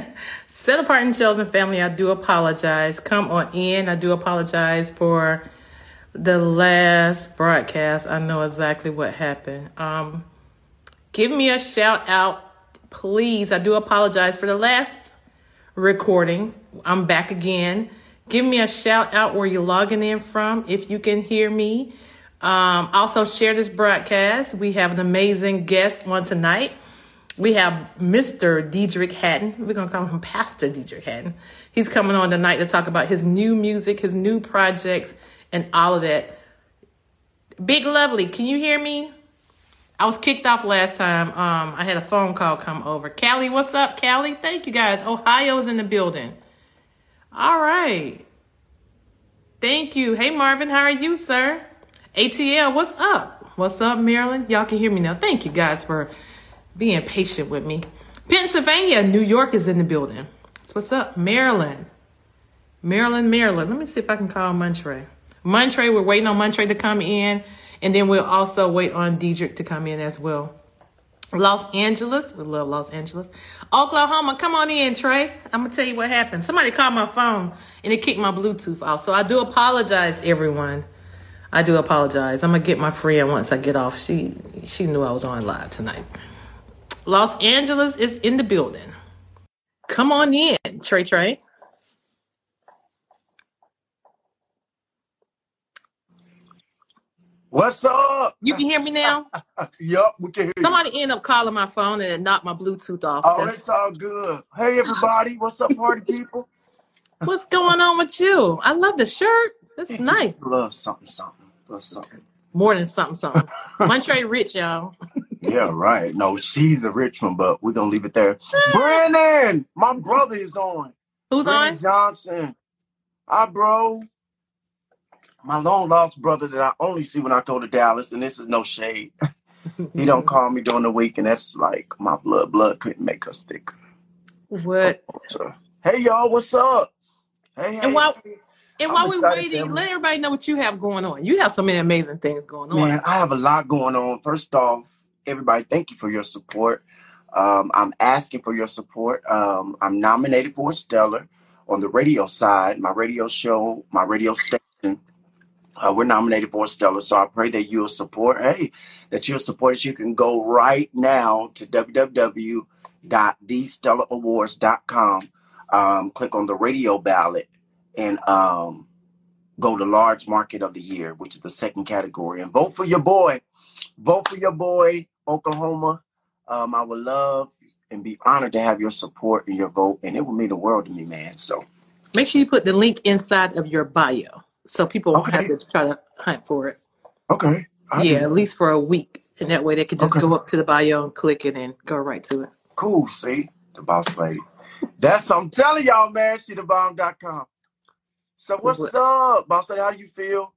set apart and chosen family, I do apologize. Come on in. I do apologize for the last broadcast. I know exactly what happened. Um, give me a shout out, please. I do apologize for the last recording. I'm back again. Give me a shout out where you're logging in from if you can hear me. Um, also, share this broadcast. We have an amazing guest on tonight. We have Mr. Deitrick Haddon. We're going to call him Pastor Deitrick Haddon. He's coming on tonight to talk about his new music, his new projects, and all of that. Big Lovely, can you hear me? I was kicked off last time. Um, I had a phone call come over. Callie, what's up, Callie? Thank you guys. Ohio's in the building. All right. Thank you. Hey, Marvin, how are you, sir? ATL, what's up? What's up, Maryland? Y'all can hear me now. Thank you guys for being patient with me. Pennsylvania, New York is in the building. So what's up, Maryland? Maryland, Maryland. Let me see if I can call Montre. Montre, we're waiting on Montre to come in, and then we'll also wait on Deitrick to come in as well. Los Angeles, we love Los Angeles. Oklahoma, come on in, Trey. I'm gonna tell you what happened. Somebody called my phone and it kicked my Bluetooth off. So I do apologize, everyone. I do apologize. I'm gonna get my friend once I get off. She she knew I was on live tonight. Los Angeles is in the building. Come on in, Trey Trey. What's up? You can hear me now? Yup, we can hear you. Somebody ended up calling my phone and it knocked my Bluetooth off. Oh, That's- it's all good. Hey, everybody. What's up, party people? what's going on with you? I love the shirt. That's nice. Love something, something. Little something. More than something, something. Montre Rich, y'all. Yeah, right. No, she's the rich one, but we're going to leave it there. Brandon, my brother is on. Who's Brandon on? Johnson. Hi, bro. My long lost brother that I only see when I go to Dallas, and this is no shade. he don't call me during the week, and that's like my blood. Blood couldn't make us thicker. What? Oh, hey, y'all, what's up? Hey, hey. And while and I'm while we're waiting, let everybody know what you have going on. You have so many amazing things going on. Man, I have a lot going on. First off, everybody, thank you for your support. Um, I'm asking for your support. Um, I'm nominated for a Stellar on the radio side. My radio show, my radio station, uh, we're nominated for a Stellar. So I pray that you'll support. Hey, that you'll support us. You can go right now to www.thestellarawards.com. Um, click on the radio ballot and um, go to large market of the year, which is the second category, and vote for your boy. Vote for your boy, Oklahoma. Um, I would love and be honored to have your support and your vote, and it would mean the world to me, man. So, Make sure you put the link inside of your bio so people won't have to try to hunt for it. okay, I Yeah, do. at least for a week. And that way they can just Okay, go up to the bio and click it and go right to it. cool. See, the boss lady. That's I'm telling y'all, man. She the bomb.com. So, What- what's up, boss lady? How do you feel?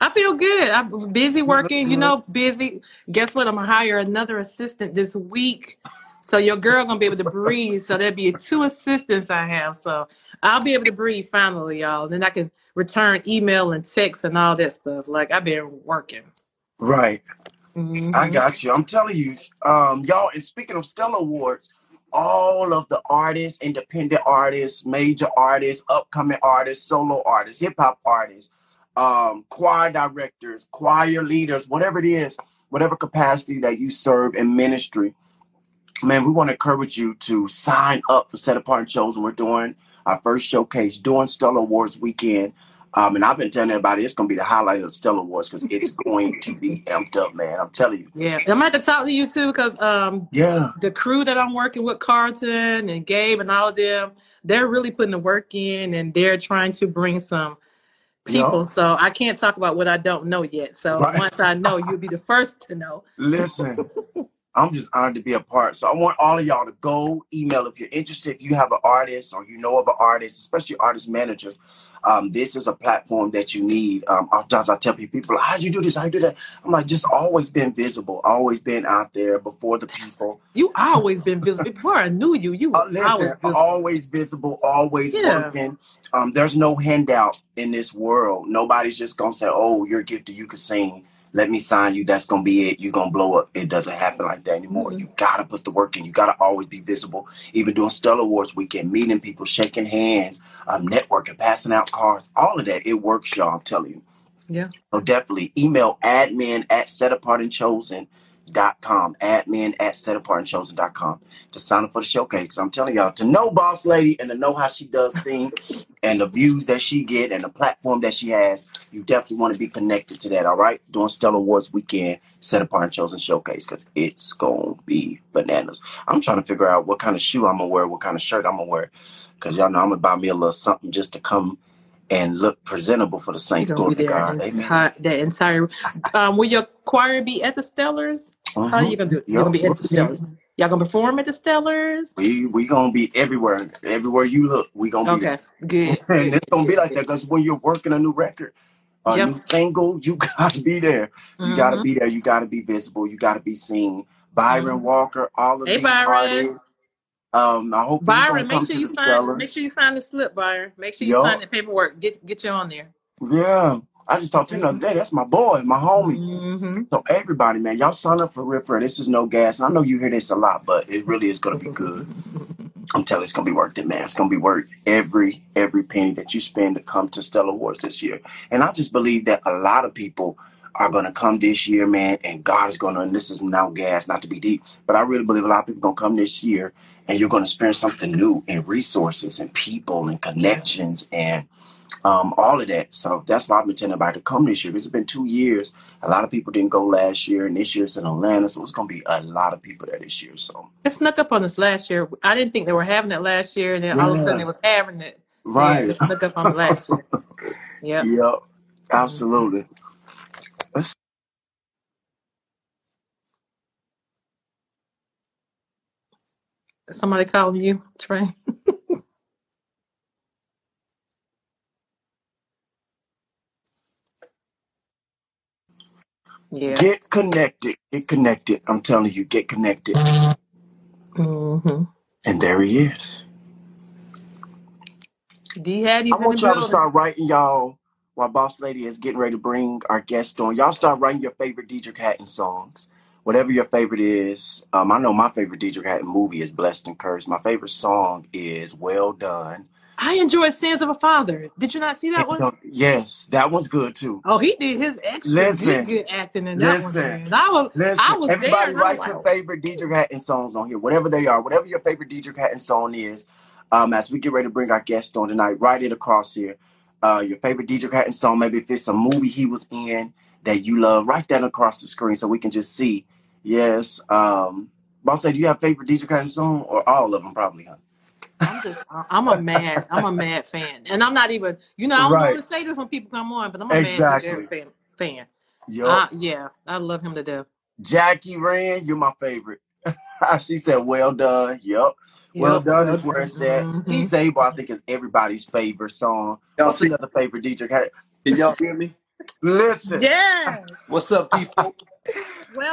I feel good. I'm busy working, you know, busy. Guess what? I'm gonna hire another assistant this week. So your girl gonna be able to breathe. So there'll be two assistants I have. So I'll be able to breathe finally, y'all. And then I can return email and text and all that stuff. Like I've been working. Right. I hmm got you. I'm telling you, um, y'all. And speaking of Stellar Awards, all of the artists, independent artists, major artists, upcoming artists, solo artists, hip hop artists, um, choir directors, choir leaders, whatever it is, whatever capacity that you serve in ministry, man, we want to encourage you to sign up for Set Apart Shows. and. We're doing our first showcase during Stellar Awards weekend. Um, and I've been telling everybody it's going to be the highlight of Stellar Awards because it's going to be amped up, man. I'm telling you. Yeah. I'm gonna have to talk to you too because um Yeah. the crew that I'm working with, Carlton and Gabe and all of them, they're really putting the work in and they're trying to bring some people. So I can't talk about what I don't know yet. So Right. once I know, you'll be the first to know. Listen, I'm just honored to be a part. So I want all of y'all to go email if you're interested. If you have an artist or you know of an artist, especially artist managers, um, this is a platform that you need. Um, oftentimes I tell people, how'd you do this? How you do that? I'm like, just always been visible, always been out there before the people. You always been visible. Before I knew you, you Uh, listen, always visible. always visible, always Yeah. working. Um, there's no handout in this world. Nobody's just gonna say, "Oh, you're gifted, you can sing. Let me sign you. That's gonna be it. You're gonna blow up." It doesn't happen like that anymore. Mhm. You gotta put the work in. You gotta always be visible. Even doing Stellar Awards weekend, meeting people, shaking hands, um, networking, passing out cards, all of that. It works, y'all. I'm telling you. Yeah. So definitely email admin at setapartandchosen.com. Admin at setapartandchosen.com to sign up for the showcase. I'm telling y'all, to know Boss Lady and to know how she does things and the views that she get and the platform that she has, you definitely want to be connected to that, all right? During Stellar Awards weekend, Set Apart and Chosen Showcase, because it's going to be bananas. I'm trying to figure out what kind of shoe I'm going to wear, what kind of shirt I'm going to wear, because y'all know I'm going to buy me a little something just to come and look presentable for the saints. gonna be Glory to there God. Amen. entire that entire um will your choir be at the Stellars? How are you gonna do it? You're gonna be at the Stellars. Y'all gonna perform at the Stellars? We we gonna be everywhere. Everywhere you look, we gonna be Okay, good. And it's gonna be like that because when you're working a new record, a Yep. new single, you gotta be there. You gotta hmm be there. You gotta be visible. You gotta be seen. Byron hmm Walker, all of Hey these Byron. artists. Um, I hope you Byron, make sure you sign make sure you sign the slip, Byron. Make sure you sign the paperwork. Get get you on there. Yeah. I just talked to him the other day. That's my boy, my homie. hmm So everybody, man, y'all sign up for Rip for This is no gas. And I know you hear this a lot, but it really is gonna be good. I'm telling you, it's gonna be worth it, man. It's gonna be worth every every penny that you spend to come to Stellar Awards this year. And I just believe that a lot of people are gonna come this year, man, and God is gonna. And this is now gas, not to be deep, but I really believe a lot of people gonna come this year, and you're gonna experience something new and resources and people and connections and um, all of that. So that's why I've been telling everybody to come this year. It's been two years. A lot of people didn't go last year, and this year it's in Atlanta, so it's gonna be a lot of people there this year. So It snuck up on us last year. I didn't think they were having it last year, and then all of a sudden they were having it. So yeah, right. it snuck up on last year. Yep. Yep, hmm absolutely. Let's Somebody calling you, Trey? Yeah. get connected. Get connected. I'm telling you, get connected. hmm And there he is. D I Hattie's in the want y'all to building. start writing y'all while Boss Lady is getting ready to bring our guest on. Y'all start writing your favorite Deitrick Haddon songs. Whatever your favorite is. Um, I know my favorite Deitrick Haddon movie is Blessed and Cursed. My favorite song is Well Done. I enjoyed Sins of a Father. Did you not see that one? yes, that one's good too. Oh, he did his extra good, Listen, good acting in that one, listen, man. I was, I listen. was there, Everybody I was write like, your favorite Deitrick Haddon songs on here, whatever they are, whatever your favorite Deitrick Haddon song is. Um, as we get ready to bring our guest on tonight, write it across here. Uh, your favorite Deitrick Haddon song, maybe if it's a movie he was in that you love, write that across the screen so we can just see. Yes. Um, Boss, say, do you have favorite Deitrick Haddon song or all of them? Probably, huh? I'm just, I'm a mad, I'm a mad fan, and I'm not even, you know, I don't Right. normally say this when people come on, but I'm a mad Exactly. DJ fan. fan. Yup. Uh, yeah, I love him to death. Jackie Rand, you're my favorite. she said, "Well done." Yup. Well Yep. done is where it's at. hmm He's able, I think, is everybody's favorite song. Y'all What's see? another favorite DJ? Khaled? Can y'all hear me? Listen, Yes. What's up, people?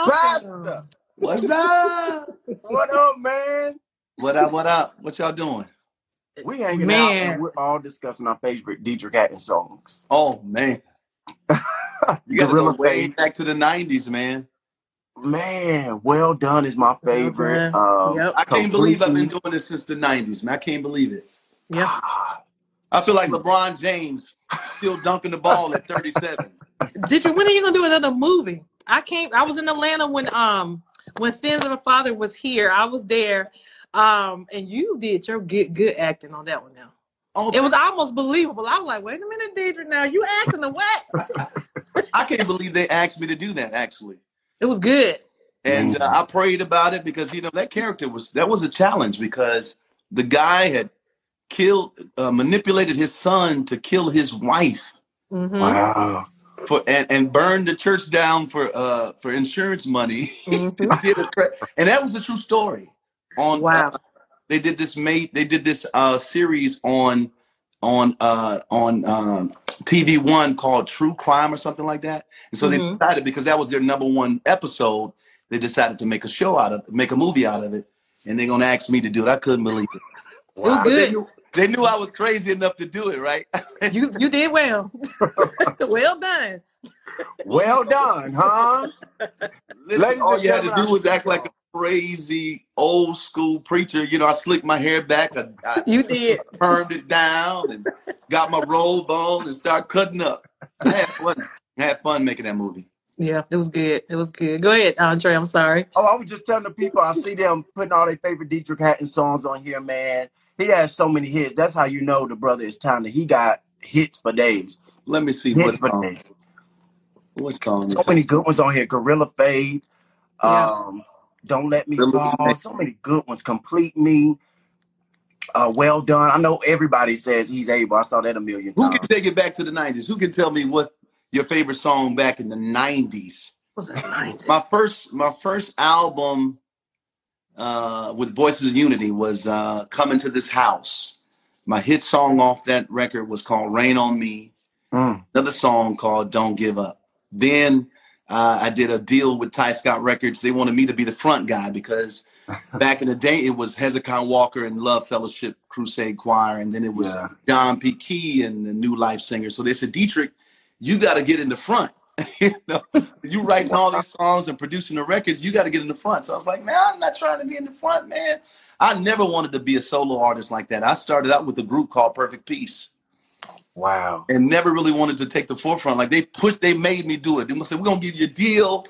Pastor, Welcome. What's up? what up, man? What up? What up? What y'all doing? We hanging out Man, and we're all discussing our favorite Deitrick Haddon songs. Oh man, you got to go Gorilla way back to the '90s, man. man. Well done is my favorite. done. Um, Yep. I can't believe I've been doing this since the '90s, man. I can't believe it. Yep. Ah, I feel like LeBron James still dunking the ball at 37. Did you? When are you gonna do another movie? I came. I was in Atlanta when um when Sins of a Father was here. I was there, um, and you did your good good acting on that one. Now Oh, it was almost believable. I was like, wait a minute, Deitrick. Now you acting the what? I can't believe they asked me to do that actually. It was good. And uh. I prayed about it because you know that character was that was a challenge because the guy had killed, uh, manipulated his son to kill his wife. Mm-hmm. Wow. for and, and burned the church down for uh for insurance money. Mhm. Did a cra- and that was a true story. On Wow. uh, they did this made they did this uh series on on uh on um TV one called True Crime or something like that. And so Mhm. they decided because that was their number one episode, they decided to make a show out of it, make a movie out of it. And they're gonna ask me to do it. I couldn't believe it. It was Wow. But they good. knew, they knew I was crazy enough to do it, right? You you did well. well done. Well done, huh? Listen, all you had to do was act like a crazy old school preacher. You know, I slicked my hair back, I, I You did. permed it down, and got my robe on and start cutting up. I had fun. I had fun making that movie. Yeah, it was good. It was good. Go ahead, Andre. I'm sorry. Oh, I was just telling the people I see them putting all their favorite Deitrick Haddon songs on here, man. He has so many hits. That's how you know the brother is talented. He got hits for days. Let me see what Hits for song. days. What song? So many good ones on here. Gorilla Fade. Yeah. Um, Don't Let Me Gorilla Fall. So many good ones. Complete Me. Uh, well done. I know everybody says he's able. I saw that a million Who can take it back to the '90s? Who can tell me what your favorite song back in the '90s? Was that nine? My first, my first album uh, with Voices of Unity was uh, "Coming to This House." My hit song off that record was called "Rain on Me." Mm. Another song called "Don't Give Up." Then uh, I did a deal with Tyscot Records. They wanted me to be the front guy because back in the day it was Hezekiah Walker and Love Fellowship Crusade Choir, and then it was Yeah. John P. Kee and the New Life Singers. So they said, Deitrick, you got to get in the front. you know, you writing all these songs and producing the records, you got to get in the front. So I was like, man, I'm not trying to be in the front, man. I never wanted to be a solo artist like that. I started out with a group called Perfect Peace Wow. and never really wanted to take the forefront. Like they pushed, they made me do it. They said, we're gonna give you a deal.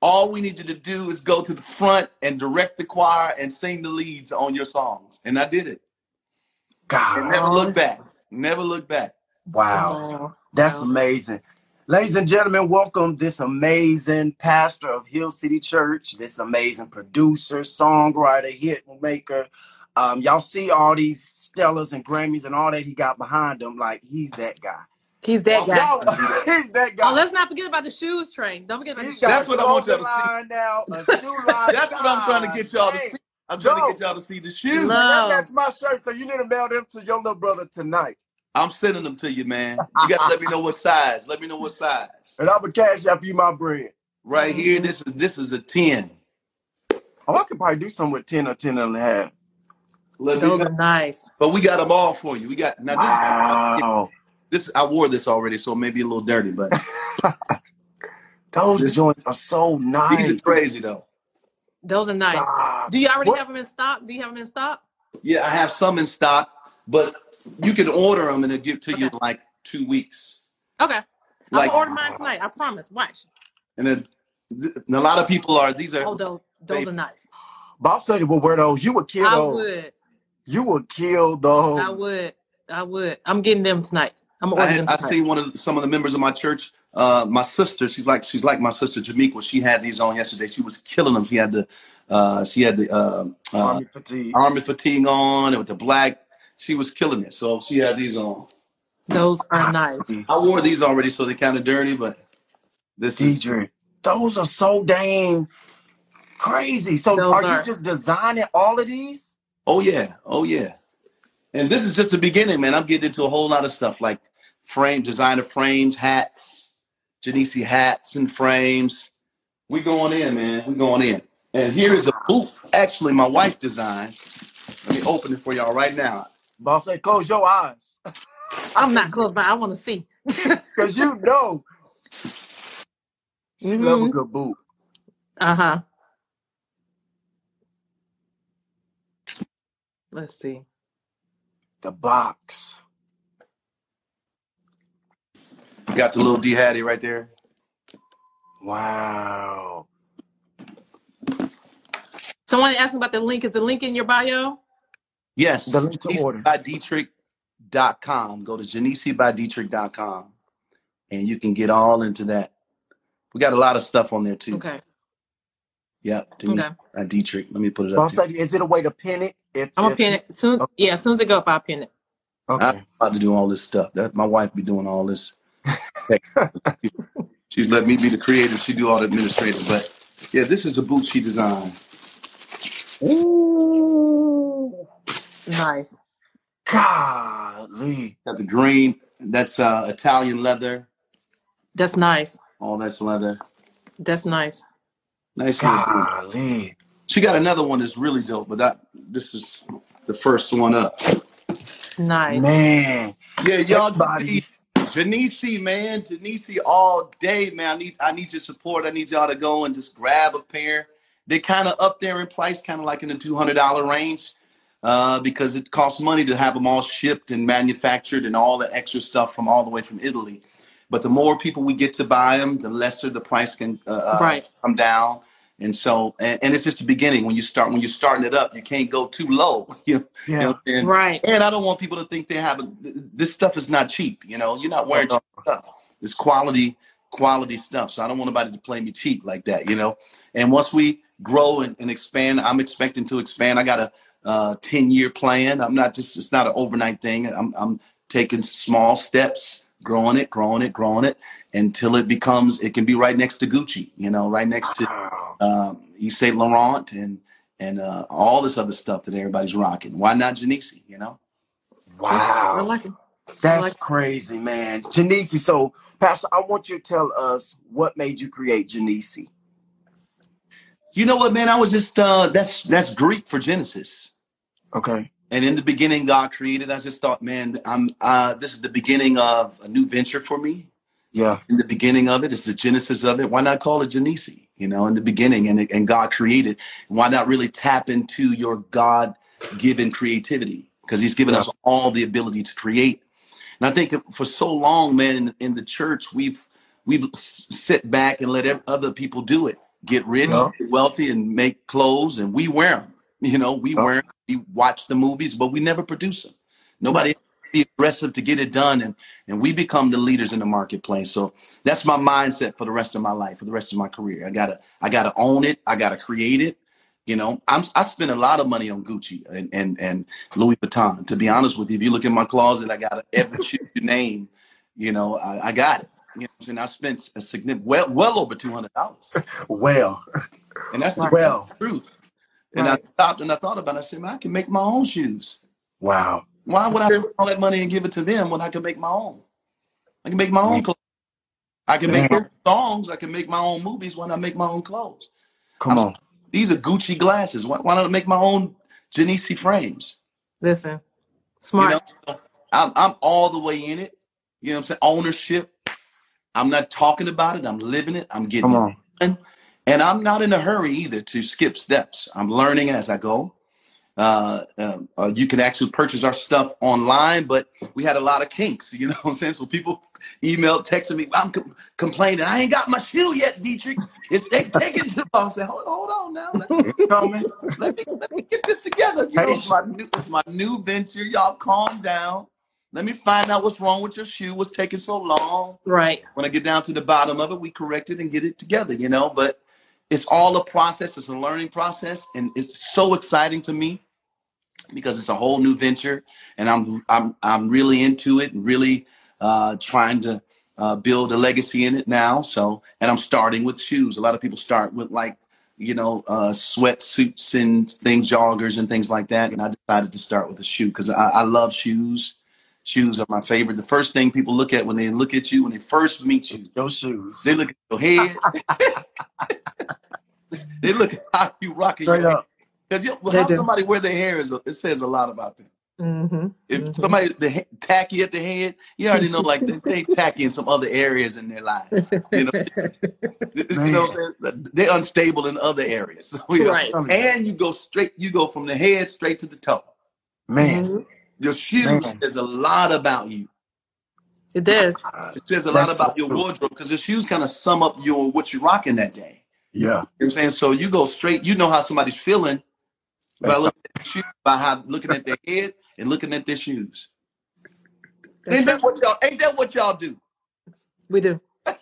All we need you to do is go to the front and direct the choir and sing the leads on your songs. And I did it. And God. never look back. Never look back. Wow. Oh, That's wow. amazing. Ladies and gentlemen, welcome this amazing pastor of Hill City Church, this amazing producer, songwriter, hit maker. Um, y'all see all these Stellas and Grammys and all that he got behind him. Like he's that guy. He's that Oh, guy. Y'all, do that. he's that guy. Oh, let's not forget about the shoes train. Don't forget about the shoes. That's what I want y'all to clothing see. now, a shoe. That's what I'm trying to get y'all to see. I'm trying to get y'all to see the shoes. Love. That's my shirt, so you need to mail them to your little brother tonight. I'm sending them to you, man. You got to let me know what size. Let me know what size. And I'm gonna cash up you my bread. Right here, this is this is a 10. Oh, I could probably do something with 10 or 10 and a half. Let me Those know. are nice. But we got them all for you. We got now this Wow. this I wore this already, so maybe a little dirty, but Those this, joints are so nice. these are crazy though. Those are nice. God. Do you already What? have them in stock? Do you have them in stock? Yeah, I have some in stock, but you can order them and they'll give to you in like two weeks. Okay. I'm gonna order mine tonight. I promise. Watch. and then and a lot of people are these are Oh, those those are nice. Bob said would wear those. You would kill I those. would. You would kill those. I would. I would. I'm getting them tonight. I'm gonna I order had, I tonight. seen one of the, some of the members of my church. Uh, my sister, she's like she's like my sister Jamequa. She had these on yesterday. She was killing them. She had the uh, she had the uh, uh, Army fatigue. army fatigue on and with the black. She was killing it. So she had these on. Those are nice. I wore these already, so they're kind of dirty, but this is Deitrick, those are so dang crazy. So Those are you are. just designing all of these? Oh yeah, oh yeah. And this is just the beginning, man. I'm getting into a whole lot of stuff like frame designer frames, hats, Genesi hats and frames. We going in, man. We going in. And here is a boot. Actually, my wife designed. Let me open it for y'all right now. Boss say close your eyes. I'm not close but I want to see. Cause you know she love a good boot. Uh huh. Let's see. The box. Got the little D Hattie right there. Wow. Someone asked me about the link. Is the link in your bio? Yes, The link to order. genesebydietrich.com. Go to genesebydietrich.com and you can get all into that. We got a lot of stuff on there too. Okay. Yep, Denise Okay. by Deitrick. Let me put it up Boss there. say is it a way to pin it? If I'm gonna if pin it soon. okay. Yeah, as soon as it go up, I'll pin it. I'm okay. about to do all this stuff. That my wife be doing all this. She's let me be the creative. She do all the administrative. But yeah, this is a boot she designed. Ooh, Nice. golly. Got the green. That's uh, Italian leather. That's nice. All that's leather. That's nice. Nice. little. Golly. She got another one that's really dope, but that this is the first one up. Nice. Man. Yeah, y'all Everybody. Janice, man, Janice all day, man. I need I need your support. I need y'all to go and just grab a pair. They're kind of up there in price, kind of like in the two hundred dollar range, uh, because it costs money to have them all shipped and manufactured and all the extra stuff from all the way from Italy. But the more people we get to buy them, the lesser the price can uh, uh, Right. come down. And so, and, and it's just the beginning. When you start, when you're starting it up, you can't go too low. you know, you Yeah. know, and Right. and I don't want people to think they have a, this stuff is not cheap. You know, you're not wearing cheap stuff. It's quality, quality stuff. So I don't want anybody to play me cheap like that. You know. And once we grow and, and expand, I'm expecting to expand. I got a uh, 10 year plan. I'm not just. It's not an overnight thing. I'm I'm taking small steps, growing it, growing it, growing it until it becomes. It can be right next to Gucci. You know, right next to Wow. Um, Yves Saint Laurent and and uh, all this other stuff that everybody's rocking. Why not Janice? You know. I Wow. like it. That's like- crazy, man. Janice, so Pastor, I want you to tell us what made you create Janice. You know what, man? I was just uh that's that's Greek for Genesis. Okay. And in the beginning, God created. I just thought, man, I'm uh this is the beginning of a new venture for me. Yeah. In the beginning of it, it's the genesis of it. Why not call it Janice? You know, in the beginning, and and God created. Why not really tap into your God-given creativity? Because He's given us all the ability to create. And I think for so long, man, in, in the church, we've we've sit back and let other people do it, get rich, Yeah. get wealthy, and make clothes, and we wear them. You know, we Yeah. wear 'em, we watch the movies, but we never produce them. Nobody be aggressive to get it done, and and we become the leaders in the marketplace. So that's my mindset for the rest of my life, for the rest of my career. I gotta I gotta own it. I gotta create it. You know, I'm I spend a lot of money on Gucci and and, and Louis Vuitton. To be honest with you, if you look in my closet, I got every shoe you name. You know, I, I got it. You know, saying I spent a significant well well over two hundred dollars, Well, and that's the, Well. that's the truth. And Right. I stopped and I thought about. it. I said, man, I can make my own shoes. wow. Why would I True. spend all that money and give it to them when I can make my own? I can make my own clothes. I can make my own songs. I can make my own movies when I make my own clothes. Come I'm- on. These are Gucci glasses. Why, why not I make my own Janice frames? Listen. You Smart. know, I'm, I'm all the way in it. You know what I'm saying? Ownership. I'm not talking about it. I'm living it. I'm getting Come it. on. And I'm not in a hurry either to skip steps. I'm learning as I go. Uh, uh, uh, you can actually purchase our stuff online, but we had a lot of kinks, you know what I'm saying? So people emailed, texting me, I'm com- complaining, I ain't got my shoe yet, Deitrick. It's they taking too long. I said, hold, hold on now. Let, It's coming. let me, let me get this together. You know, it's my, new, it's my new venture. Y'all calm down. Let me find out what's wrong with your shoe. What's taking so long? Right. when I get down to the bottom of it, we correct it and get it together, you know. But it's all a process, it's a learning process, and it's so exciting to me because it's a whole new venture, and I'm I'm I'm really into it and really uh, trying to uh, build a legacy in it now. So, and I'm starting with shoes. A lot of people start with like you know uh, sweatsuits and things, joggers and things like that, and I decided to start with a shoe because I, I love shoes. Shoes are my favorite. The first thing people look at when they look at you, when they first meet you, Your shoes. they look at your head. they look at how you rocking Straight your up. Because you, They how do. somebody wear their hair is a, it says a lot about them. Mm-hmm. If Mhm. somebody the he- tacky at the head, you already know like they, they tacky in some other areas in their life. You know, you know what I'm? They're unstable in other areas. So, you know, Right. And you go straight, you go from the head straight to the toe. Man. Mhm. Your shoes Man. says a lot about you. It does. It says a lot about so your wardrobe because the shoes kind of sum up your what you're rocking that day. Yeah. You know what I'm saying? So you go straight, you know how somebody's feeling by looking at the shoes, by how looking at their head and looking at their shoes. Ain't that what y'all ain't that what y'all do? We do.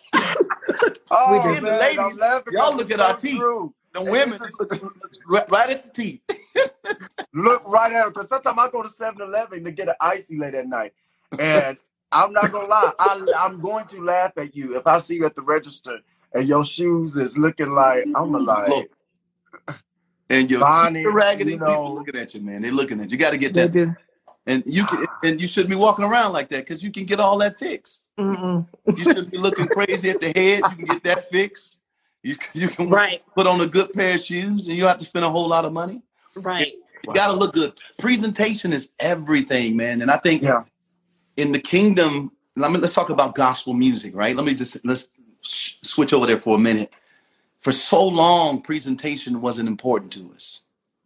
Oh, We do. And the ladies, I'm y'all 'cause look it's at our teeth. true. The And women look, look right, right at the teeth. Look right at it. Because sometimes I go to 7 Eleven to get an icy late at night. And I'm not gonna lie. I, I'm going to laugh at you if I see you at the register and your shoes is looking like I'm like. Look. And your Bonnie, raggedy you people looking at you, man. They're looking at you. You got to get that. do. And you can, and you shouldn't be walking around like that because you can get all that fixed. Mm-mm. You shouldn't be looking crazy at the head. You can get that fixed. You can- you can Right, put on a good pair of shoes, and you don't have to spend a whole lot of money. right. You got to look good. Presentation is everything, man. And I think Yeah. in the kingdom, let me let's talk about gospel music, right? Let me just let's sh- switch over there for a minute. For so long, presentation wasn't important to us.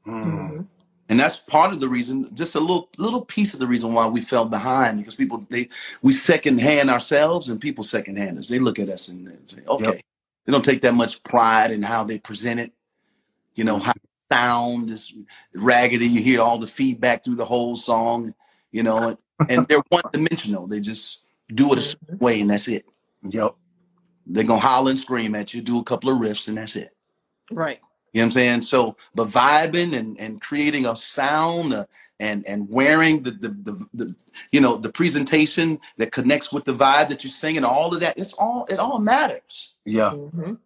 Mm. Mhm. And that's part of the reason, just a little little piece of the reason why we fell behind because people they we second hand ourselves and people second hand us. They look at us and they say, okay, Yep. they don't take that much pride in how they present it. You know, how sound is raggedy. You hear all the feedback through the whole song, you know, and, and they're one dimensional. They just do it a certain way and that's it. Yep. They're gonna holler and scream at you, do a couple of riffs, and that's it. Right. You know what I'm saying? So, but vibing and, and creating a sound uh, and and wearing the, the the the you know the presentation that connects with the vibe that you're singing, all of that, it's all it all matters. Yeah. hmm And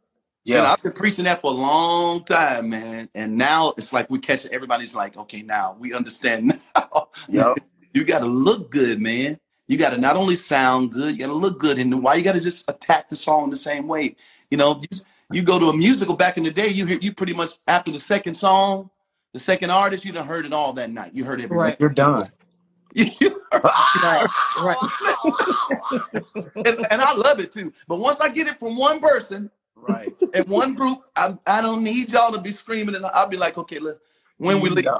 Yeah. I've been preaching that for a long time, man. And now it's like we catch everybody's like, okay, now we understand now. Yep. you got to look good, man. You got to not only sound good, you got to look good. And why you got to just attack the song the same way? You know, you, you go to a musical back in the day, you hear you pretty much after the second song, the second artist, you done heard it all that night. You heard every Right. You're done. You heard- Right. Right. and, and I love it too. But once I get it from one person Right. and one group, I, I don't need y'all to be screaming, and I'll be like, okay, look, when we leave. Yeah.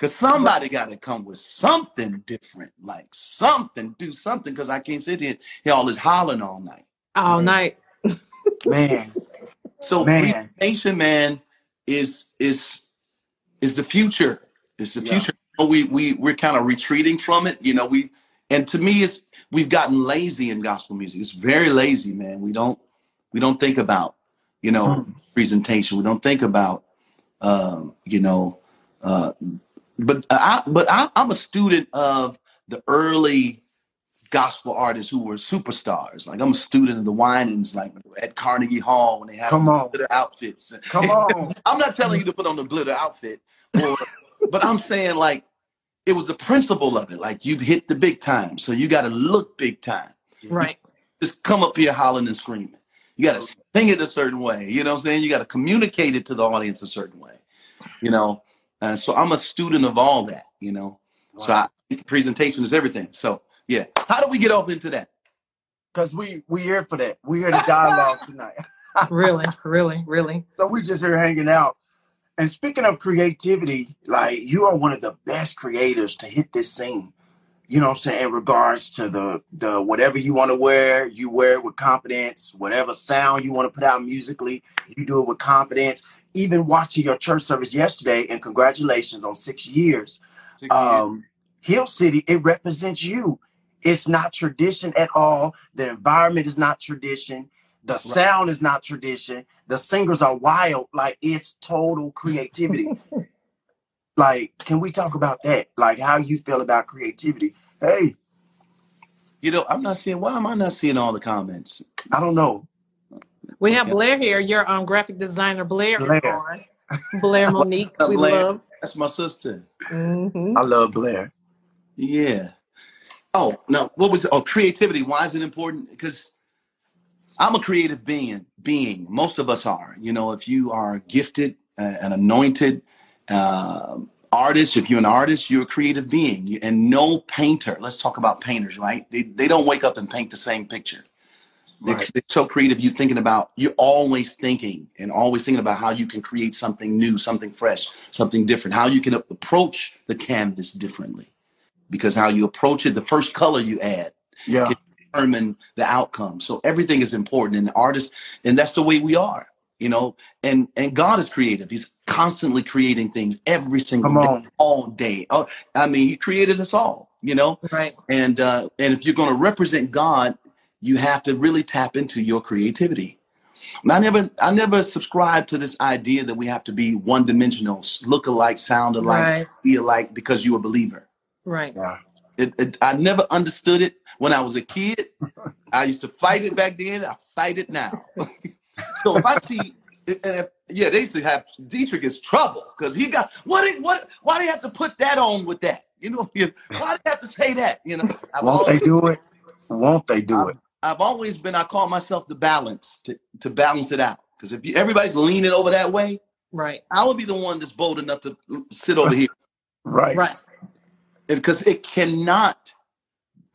Because somebody got to come with something different, like something, do something. Because I can't sit here hear all this hollering all night. All Man. night. Man. So Man. presentation, man, is is is the future. It's the Yeah. future. You know, We we we're kind of retreating from it. You know, we and to me, it's we've gotten lazy in gospel music. It's very lazy, man. We don't we don't think about you know Mm. presentation. We don't think about um, you know. Uh, but I but I, I'm a student of the early gospel artists who were superstars. Like I'm a student of the Winans, like at Carnegie Hall when they had Come on. their outfits. Come on. I'm not telling you to put on the glitter outfit, or, but I'm saying like it was the principle of it. Like you've hit the big time, so you got to look big time. Right. Just come up here hollering and screaming. You got to sing it a certain way. You know what I'm saying? You got to communicate it to the audience a certain way. You know, and so I'm a student of all that. You know, so I think presentation is everything. So yeah, how do we get off into that? Because we we here for that. We here to dialogue tonight. Really. Really. Really. So we just here hanging out. And speaking of creativity, like you are one of the best creators to hit this scene. You know what I'm saying? In regards to the the whatever you want to wear, you wear it with confidence. Whatever sound you want to put out musically, you do it with confidence. Even watching your church service yesterday, and congratulations on six years. Six years. Um, Hill City, it represents you. It's not tradition at all. The environment is not tradition. The sound is not tradition. The singers are wild. Like it's total creativity. like, can we talk about that? Like how you feel about creativity? Hey, You know, I'm not seeing. Why am I not seeing all the comments? I don't know. We have Okay. Blair here. Your um graphic designer Blair, is Blair. on. Blair Monique. We Blair. love. That's my sister. hmm I love Blair. Yeah. Oh no, what was it? Oh, creativity. Why is it important? Because I'm a creative being. Being. Most of us are. You know, if you are gifted, uh, an anointed uh, artist, if you're an artist, you're a creative being. You, and no painter. Let's talk about painters, right? They they don't wake up and paint the same picture. They're, Right. they're so creative. You're thinking about. You're always thinking and always thinking about how you can create something new, something fresh, something different. How you can approach the canvas differently because how you approach it, the first color you add Yeah. can determine the outcome. So everything is important in the artist, and that's the way we are, you know. And and God is creative; He's constantly creating things every single Come day, on. all day. Oh, I mean, He created us all, you know. Right. And uh, and if you're going to represent God, you have to really tap into your creativity. And I never I never subscribed to this idea that we have to be one dimensional, look alike, sound alike, Right. be alike because you're a believer. Right. Yeah. It, it, I never understood it when I was a kid. I used to fight it back then. I fight it now. so if I see, and if, yeah, they used to have Deitrick is trouble because he got what? What? Why do you have to put that on with that? You know, why do you have to say that? You know, I've won't always, they do it? Won't they do I've, it? I've always been. I call myself the balance to to balance it out because if you, everybody's leaning over that way, right, I would be the one that's bold enough to sit over here. Right. Right. Because it cannot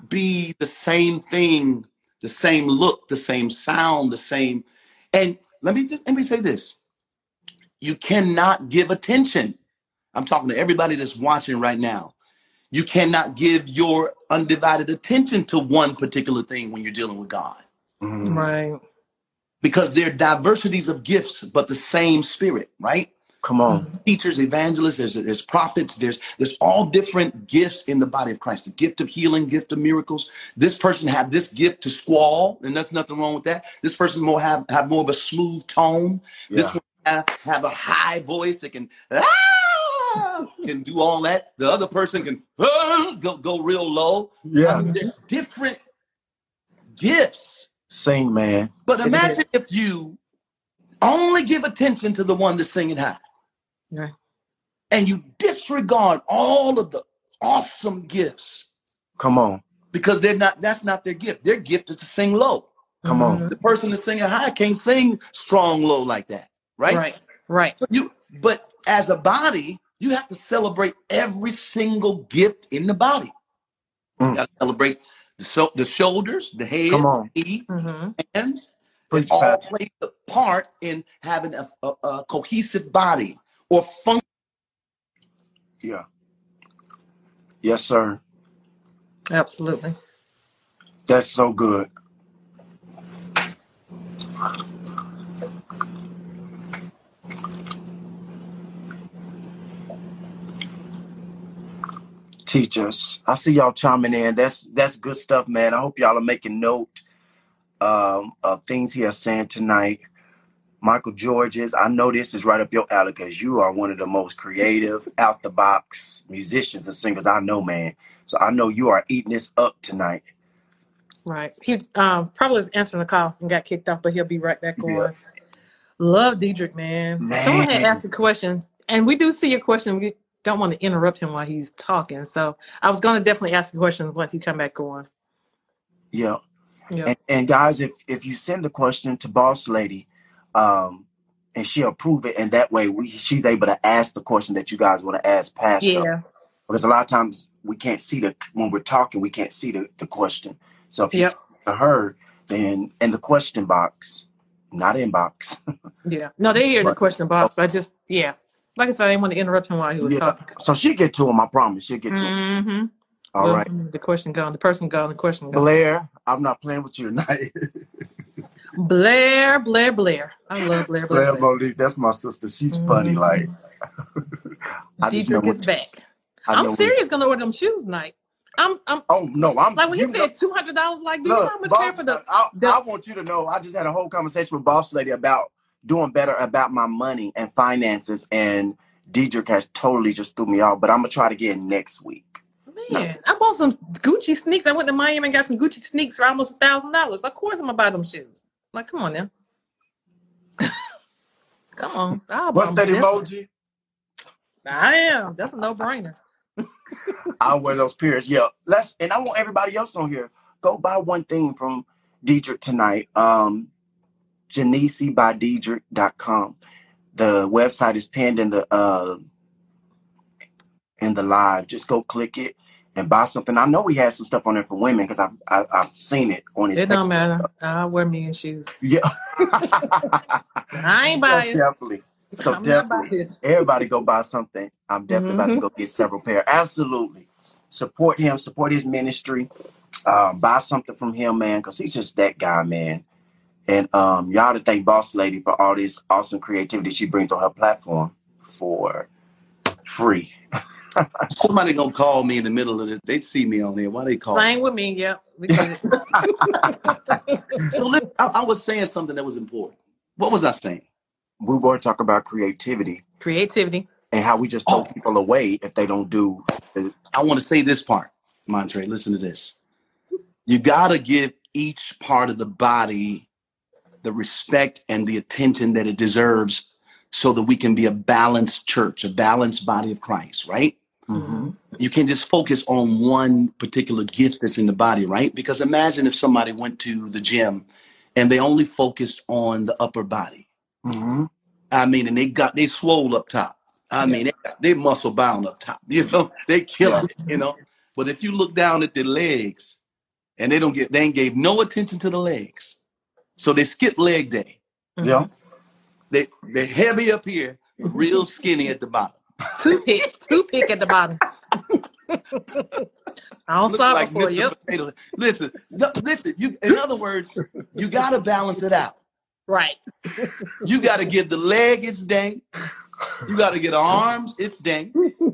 be the same thing, the same look, the same sound, the same. And let me just let me say this. You cannot give attention. I'm talking to everybody that's watching right now. You cannot give your undivided attention to one particular thing when you're dealing with God. Mm-hmm. Right. Because there are diversities of gifts, but the same spirit, right? Come on. Teachers, evangelists, there's, there's prophets, there's there's all different gifts in the body of Christ. The gift of healing, gift of miracles. This person have this gift to squall, and that's nothing wrong with that. This person more have, have more of a smooth tone. Yeah. This one have, have a high voice that can ah, can do all that. The other person can uh, go, go real low. Yeah. I mean, there's different gifts. Sing, man. But imagine if you only give attention to the one that's singing high. Yeah. And you disregard all of the awesome gifts. Come on. Because they're not, that's not their gift. Their gift is to sing low. Come on. Mm-hmm. The person that's singing high can't sing strong low like that. Right? Right. Right. So you but as a body, you have to celebrate every single gift in the body. Mm. You gotta celebrate the, so, the shoulders, the head, the feet, mm-hmm. hands, it all plays a part in having a, a, a cohesive body or function. Yeah. Yes, sir. Absolutely. That's so good. Teach us. I see y'all chiming in. That's that's good stuff, man. I hope y'all are making note um, of things he is saying tonight. Michael Georges, I know this is right up your alley because you are one of the most creative, out the box musicians and singers I know, man. So I know you are eating this up tonight. Right. He um, probably is answering the call and got kicked off, but he'll be right back on. Love Deitrick, man. man. Someone had asked a question, and we do see your question. We don't want to interrupt him while he's talking. So I was going to definitely ask a question once he come back on. Yeah. Yeah. And, and, guys, if if you send a question to Boss Lady, um, and she'll approve it, and that way we she's able to ask the question that you guys want to ask Pastor. Yeah. Because a lot of times we can't see the when we're talking, we can't see the, the question. So if you yep. to her, then in the question box, not inbox. yeah. No, they hear but, the question box. I just yeah. Like I said, I didn't want to interrupt him while he was yeah. talking. So she'll get to him, I promise. She'll get to mm-hmm. him. All well, right. The question gone. The person gone. The question gone. Blair, I'm not playing with you tonight. Blair, Blair, Blair. I love Blair, Blair. Blair Monique, that's my sister. She's mm-hmm. funny. Like, I Deitrick is back. I'm serious. Gonna order them shoes tonight. I'm, I'm. Oh no, I'm. Like when he said two hundred dollars, like, do you know how much boss, for the, I, the? I want you to know. I just had a whole conversation with Boss Lady about doing better about my money and finances, and Deitrick has totally just threw me off. But I'm gonna try to get next week. Man, I bought some Gucci sneaks. I went to Miami and got some Gucci sneaks for almost a thousand dollars. Of course, I'm gonna buy them shoes. Like, come on now. come on. I'll What's that emoji? I am. That's a no brainer. I'll wear those pairs. Yeah. Let's and I want everybody else on here. Go buy one thing from Deitrick tonight. Um JanisseByDeitrick.com. The website is pinned in the uh in the live. Just go click it and buy something. I know he has some stuff on there for women because I've I, have i have seen it on his. It don't matter. I wear me in shoes. Yeah, I ain't buying. Definitely. So I'm definitely, everybody go buy something. I'm definitely mm-hmm. about to go get several pair. Absolutely, support him. Support his ministry. Um, buy something from him, man, because he's just that guy, man. And um, y'all to thank Boss Lady for all this awesome creativity she brings on her platform for free. Somebody gonna call me in the middle of this. They see me on there. Why they call? Playing with me, yeah. so listen, I, I, was saying something that was important. What was I saying? We were talking about creativity. Creativity. And how we just throw oh. people away if they don't do. I want to say this part. Montre, listen to this. You got to give each part of the body the respect and the attention that it deserves so that we can be a balanced church, a balanced body of Christ, right? Mm-hmm. You can't just focus on one particular gift that's in the body, right? Because imagine if somebody went to the gym and they only focused on the upper body. Mm-hmm. I mean, and they got they swole up top. I mean, they, got, they muscle bound up top. You know, they killing it. You know, but if you look down at their legs, and they don't get they ain't gave no attention to the legs, so they skip leg day. Yeah. They they heavy up here, but real skinny at the bottom. Two pick, two pick at the bottom. I don't Look saw like before. Mr. Yep. Listen, no, listen. You, in other words, you got to balance it out. Right. You got to give the leg its day. You got to get arms its day.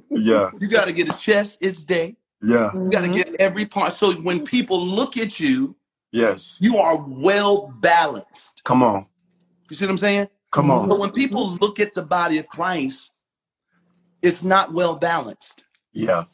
Yeah. You got to get a chest its day. Yeah. You got to Mhm. get every part. So when people look at you, Yes. you are well balanced. Come on. You see what I'm saying? Come on. But when people look at the body of Christ, it's not well balanced. Yeah.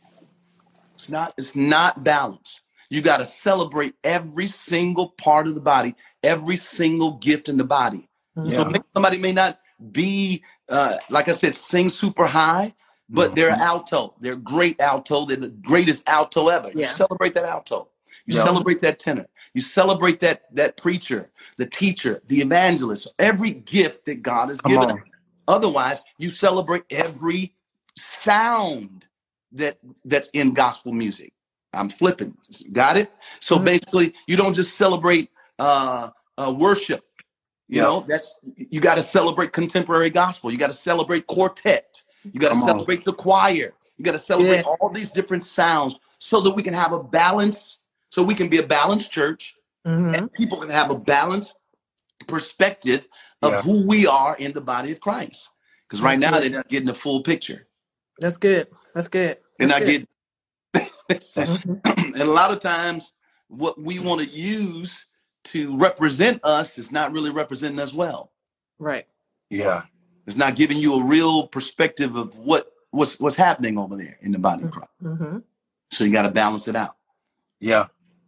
It's not. It's not balanced. You got to celebrate every single part of the body, every single gift in the body. Mhm. So Yeah. somebody may not be, uh, like I said, sing super high, but they're alto. They're great alto. They're the greatest alto ever. You Yeah. celebrate that alto. You Yeah. celebrate that tenor. You celebrate that that preacher, the teacher, the evangelist. Every gift that God has Come given. on. Otherwise, you celebrate every sound that that's in gospel music. I'm flipping. Got it? So Mhm. basically, you don't just celebrate uh, uh, worship. You Yeah. know, that's you got to celebrate contemporary gospel. You got to celebrate quartet. You got to Come on. celebrate the choir. You got to celebrate Yeah. all these different sounds so that we can have a balance. So we can be a balanced church Mhm. and people can have a balanced perspective of Yeah. who we are in the body of Christ. Because right That's now good. they're not getting the full picture. That's good. That's good. They're That's not good. getting Mhm. and a lot of times what we want to use to represent us is not really representing us well. Right. Yeah. It's not giving you a real perspective of what what's what's happening over there in the body of Christ. Mm-hmm. So you got to balance it out. Yeah.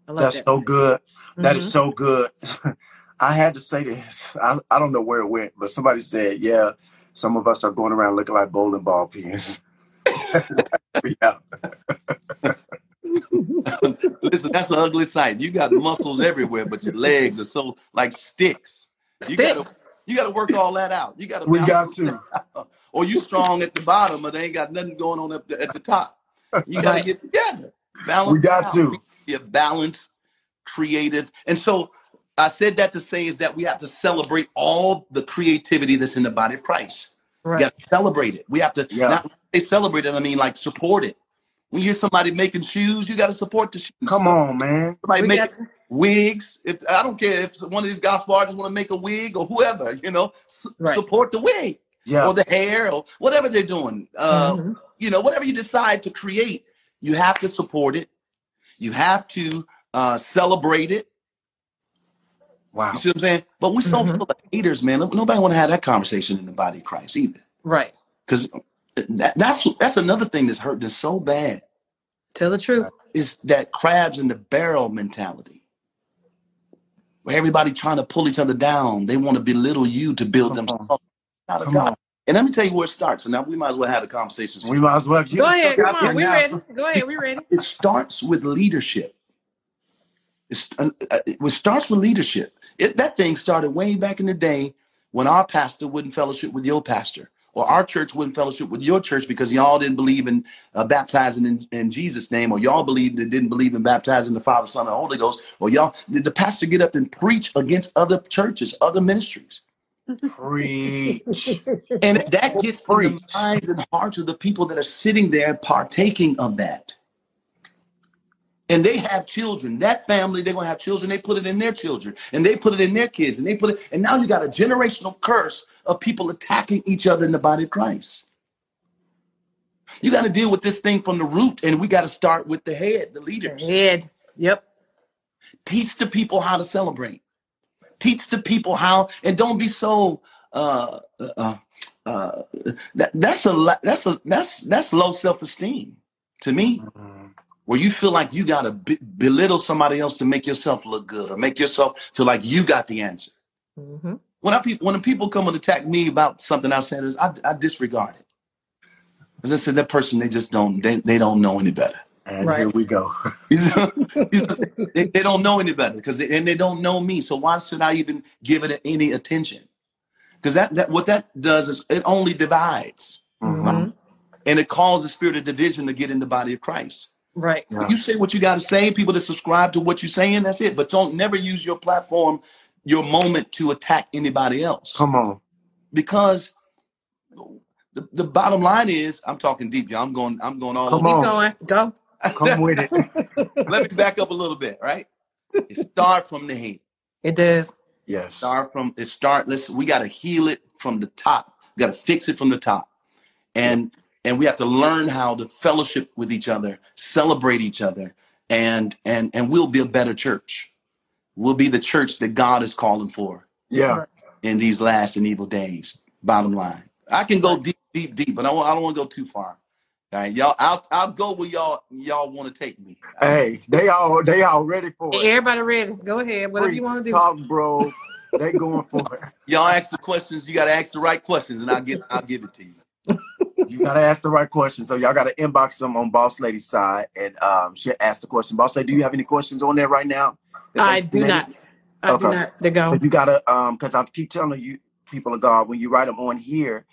I love That's that. so good. That is Mhm. so good. I had to say this. I, I don't know where it went, but somebody said, yeah, some of us are going around looking like bowling ball pins. yeah. Listen, that's an ugly sight. You got muscles everywhere, but your legs are so like sticks. You Sticks. gotta you gotta work all that out. You gotta We got balance to. or you strong at the bottom, but they ain't got nothing going on up the, at the top. You got to get together. Balance. We got out. to. Be a balanced, creative, and so I said that to say is that we have to celebrate all the creativity that's in the body of Christ. We Right. got to celebrate it. We have to Yeah. not say celebrate it. I mean, like support it. When you hear somebody making shoes, you got to support the shoes. Come on, man. Somebody We making got to- wigs. If I don't care if one of these gospel artists want to make a wig or whoever, you know, su- Right. support the wig Yeah. or the hair or whatever they're doing. Uh, Mhm. You know, whatever you decide to create, you have to support it. You have to uh, celebrate it. Wow. You see what I'm saying? But we're so Mhm. full of haters, man. Nobody want to have that conversation in the body of Christ either, Right. because that, that's that's another thing that's hurting us so bad. Tell the truth. It's that crabs in the barrel mentality. Where everybody trying to pull each other down. They want to belittle you to build Come on. themselves. Not a Come God. On. And let me tell you where it starts. And now we might as well have a conversation. We might as well. Go ahead. Come on. We now. ready. Go ahead. We ready. It starts with leadership. It's, uh, uh, it starts with leadership. It, that thing started way back in the day when our pastor wouldn't fellowship with your pastor, or our church wouldn't fellowship with your church because y'all didn't believe in uh, baptizing in, in Jesus' name, or y'all believed and didn't believe in baptizing the Father, Son, and Holy Ghost, or y'all did the pastor get up and preach against other churches, other ministries, Preach. and that gets in the Preach. minds and hearts of the people that are sitting there partaking of that. And they have children. That family, they're gonna have children. They put it in their children, and they put it in their kids, and they put it. And now you got a generational curse of people attacking each other in the body of Christ. You got to deal with this thing from the root, and we got to start with the head, the leaders. Head. Yep. Teach the people how to celebrate. Teach the people how, and don't be so. Uh, uh, uh, that, that's a lo- that's a that's that's low self esteem to me. Mm. where you feel like you got to be- belittle somebody else to make yourself look good or make yourself feel like you got the answer. hmm When I pe- when the people come and attack me about something I said, I, I disregard it. As I said, that person they just don't they, they don't know any better. And Right. here we go. He's- he's- they, they don't know any better because they, and they don't know me. So why should I even give it any attention? Because that, that what that does is it only divides hmm and it causes the spirit of division to get in the body of Christ. Right. Yeah. You say what you got to say. People that subscribe to what you're saying, that's it. But don't never use your platform, your moment to attack anybody else. Come on. Because the, the bottom line is, I'm talking deep, y'all. I'm going, I'm going all Come over. Keep going. Go. Come with it. Let me back up a little bit, right? It start from the head. It does. Yes. Start from it. Start. Listen, we got to heal it from the top. We got to fix it from the top, and and we have to learn how to fellowship with each other, celebrate each other, and and and we'll be a better church. We'll be the church that God is calling for Yeah. in these last and evil days. Bottom line, I can go deep, deep, deep, but I don't, I don't want to go too far. All right, y'all. I'll I'll go where y'all y'all want to take me. Hey, they all they all ready for it. Everybody ready? Go ahead. Whatever you want to do. talk, bro. They going for it. Y'all ask the questions. You got to ask the right questions, and I'll get I'll give it to you. You gotta ask the right questions. So y'all gotta inbox them on Boss Lady's side and um she asked the question. Boss Lady, do you have any questions on there right now? I do not. I do Okay. not. They're. But you gotta um because I keep telling you people of God when you write them on here,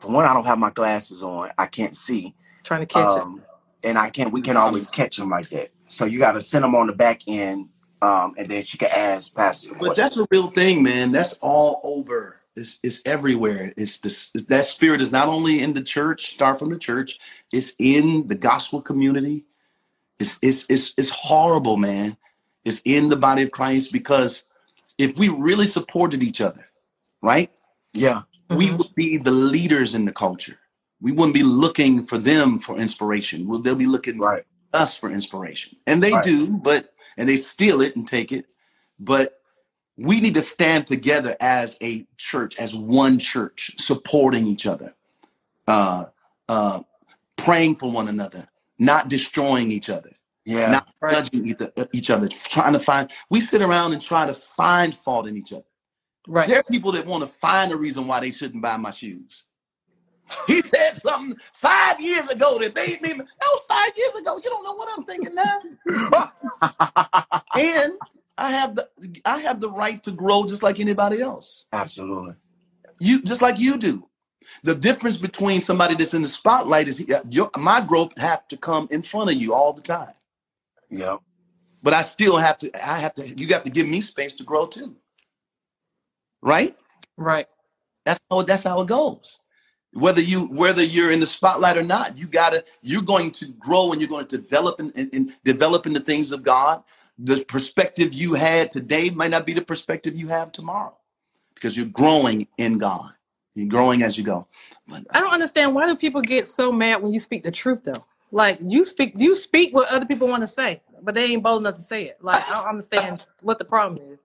for one, I don't have my glasses on. I can't see. Trying to catch Um and I can't we can always catch them like that. So you gotta send them on the back end um and then she can ask Pastor But question. that's a real thing, man. That's all over. It's it's everywhere. It's this that spirit is not only in the church, start from the church. It's in the gospel community. It's it's it's it's horrible, man. It's in the body of Christ because if we really supported each other, right? Yeah. It. we would be the leaders in the culture. We wouldn't be looking for them for inspiration. Well, they'll be looking Right. us for inspiration. And they Right. do, but and they steal it and take it. But we need to stand together as a church, as one church, supporting each other, uh, uh, praying for one another, not destroying each other, Yeah. not judging each each other, trying to find. We sit around and try to find fault in each other. Right. There are people that want to find a reason why they shouldn't buy my shoes. He said something five years ago that made me. That was five years ago. You don't know what I'm thinking now. And I have the I have the right to grow just like anybody else. Absolutely. You just like you do. The difference between somebody that's in the spotlight is your, my growth have to come in front of you all the time. Yeah. But I still have to. I have to. You have to give me space to grow too. Right. Right. That's how that's how it goes. Whether you whether you're in the spotlight or not, you gotta you're going to grow and you're going to develop and, and, and develop in the things of God. The perspective you had today might not be the perspective you have tomorrow because you're growing in God. You're growing as you go. But uh, I don't understand why do people get so mad when you speak the truth though? Like you speak you speak what other people want to say, but they ain't bold enough to say it. Like I don't understand what the problem is.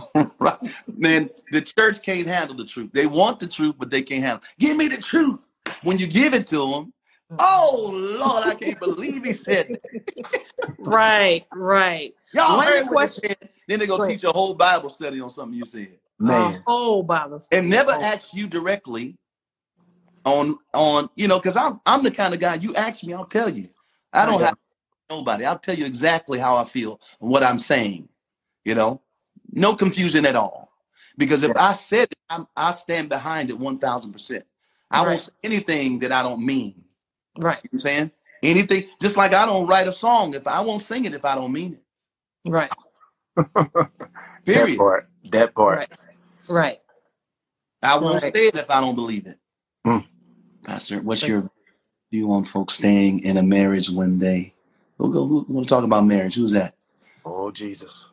right, man, the church can't handle the truth. They want the truth, but they can't handle. Give me the truth. When you give it to them, oh Lord, I can't believe he said that. Right, right. Y'all One of the heard what said. Then they go Go teach a whole Bible study on something you said. Man. Oh, Bible. study. and never Oh. ask you directly on on you know because I'm I'm the kind of guy you ask me I'll tell you I don't Yeah. have nobody I'll tell you exactly how I feel and what I'm saying you know no confusion at all because if I said it I'm, I stand behind it one thousand percent I Right. won't say anything that I don't mean Right, you know what I'm saying anything just like I don't write a song if I won't sing it if I don't mean it right, That period part. That part. right, right. I won't Right. say it if I don't believe it. Mm. Pastor, what's your view on folks staying in a marriage when they who go who want to talk about marriage? Who's that? Oh Jesus.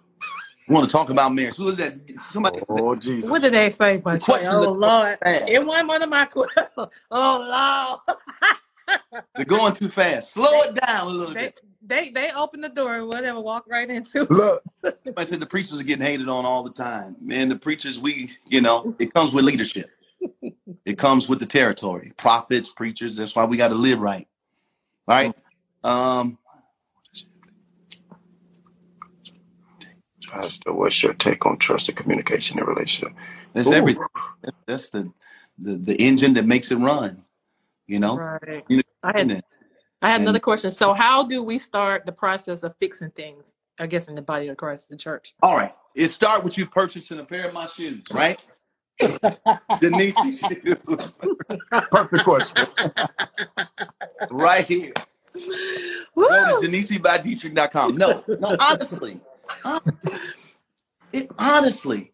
Who want to talk about marriage? Who is that? Somebody Oh Jesus. What did they say, but oh are Lord, fast. it wasn't one of my questions. Oh Lord, they're going too fast. Slow it down a little they bit. they they open the door, whatever, walk right into. it. Look. Somebody said the preachers are getting hated on all the time. Man, the preachers, we, you know, it comes with leadership. It comes with the territory. Prophets, preachers, that's why we got to live right. All right. Um, Pastor, what's your take on trust and communication in relationship? That's Ooh. everything. That's, that's the, the the engine that makes it run. You know. Right. You know, I had I had another question. So how do we start the process of fixing things? I guess in the body of Christ, the church. All right. It start with you purchasing a pair of my shoes, right? Denise shoes. Perfect question. right here. Woo! Go to JanisseByDietrich.com. No, no, honestly. It honestly.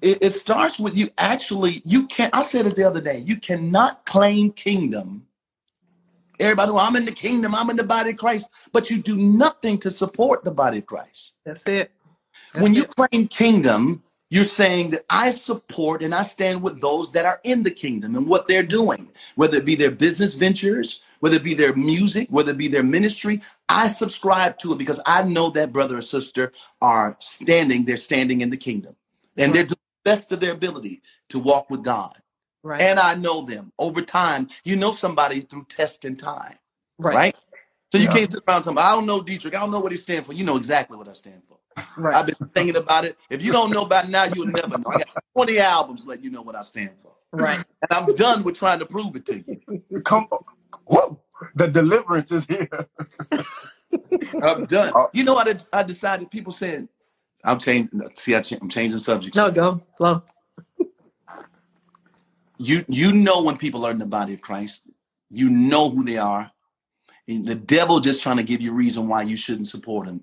It, it starts with you actually, you can't, I said it the other day, you cannot claim kingdom. Everybody, well, I'm in the kingdom, I'm in the body of Christ, but you do nothing to support the body of Christ. That's it. That's when you it. claim kingdom, you're saying that I support and I stand with those that are in the kingdom and what they're doing, whether it be their business ventures, whether it be their music, whether it be their ministry. I subscribe to it because I know that brother or sister are standing, they're standing in the kingdom and they're doing the best of their ability to walk with God. right. And I know them over time. You know somebody through test and time, right. right? So you Yeah. can't sit around and tell I don't know Deitrick. I don't know what he stands for. You know exactly what I stand for. Right. I've been thinking about it. If you don't know about now, you'll never know. I got 20 albums letting you know what I stand for. Right. And I'm done with trying to prove it to you. Come on. What? The deliverance is here. I'm done. Oh. You know what I, I decided? People saying, I'm changing. See, I ch- I'm changing subjects. No, go flow. You you know when people are in the body of Christ, you know who they are. And the devil just trying to give you a reason why you shouldn't support him.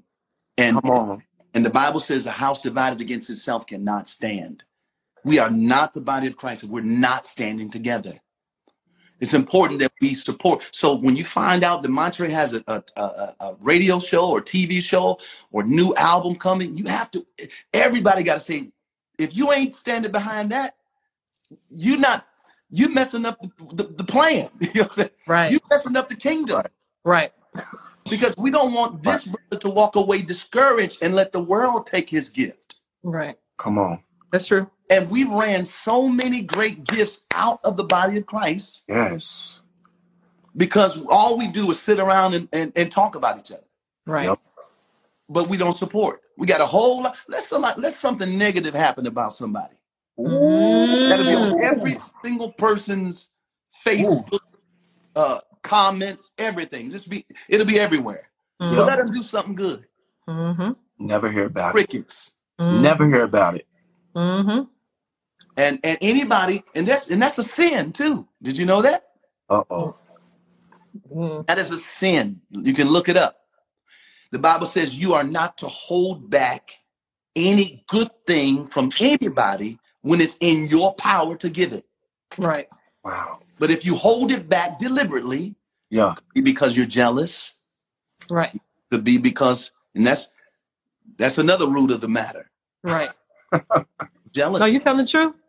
And Come on. And the Bible says a house divided against itself cannot stand. We are not the body of Christ if we're not standing together. It's important that we support. So when you find out that Monterey has a, a, a, a radio show or TV show or new album coming, you have to, everybody got to say, if you ain't standing behind that, you're not, you messing up the, the, the plan. You know what I'm saying? Right. You messing up the kingdom Right. because we don't want this brother to walk away discouraged and let the world take his gift. Right. Come on. That's true. And we ran so many great gifts out of the body of Christ Yes. because all we do is sit around and, and, and talk about each other, Right. Yep. but we don't support. We got a whole lot. Let somebody let something negative happen about somebody. That'll be on Mm. every single person's Facebook uh, comments, everything. Just be it'll be everywhere. But Mhm. let them do something good. Mhm. Never hear about it. Crickets. Mhm. Never hear about it. Mhm. And and anybody, and that's and that's a sin too. Did you know that? Uh oh. Mhm. That is a sin. You can look it up. The Bible says you are not to hold back any good thing from anybody when it's in your power to give it. Right. Wow. But if you hold it back deliberately, Yeah. be because you're jealous, Right. could be because, and that's that's another root of the matter. Right. Jealous. No, you telling the truth?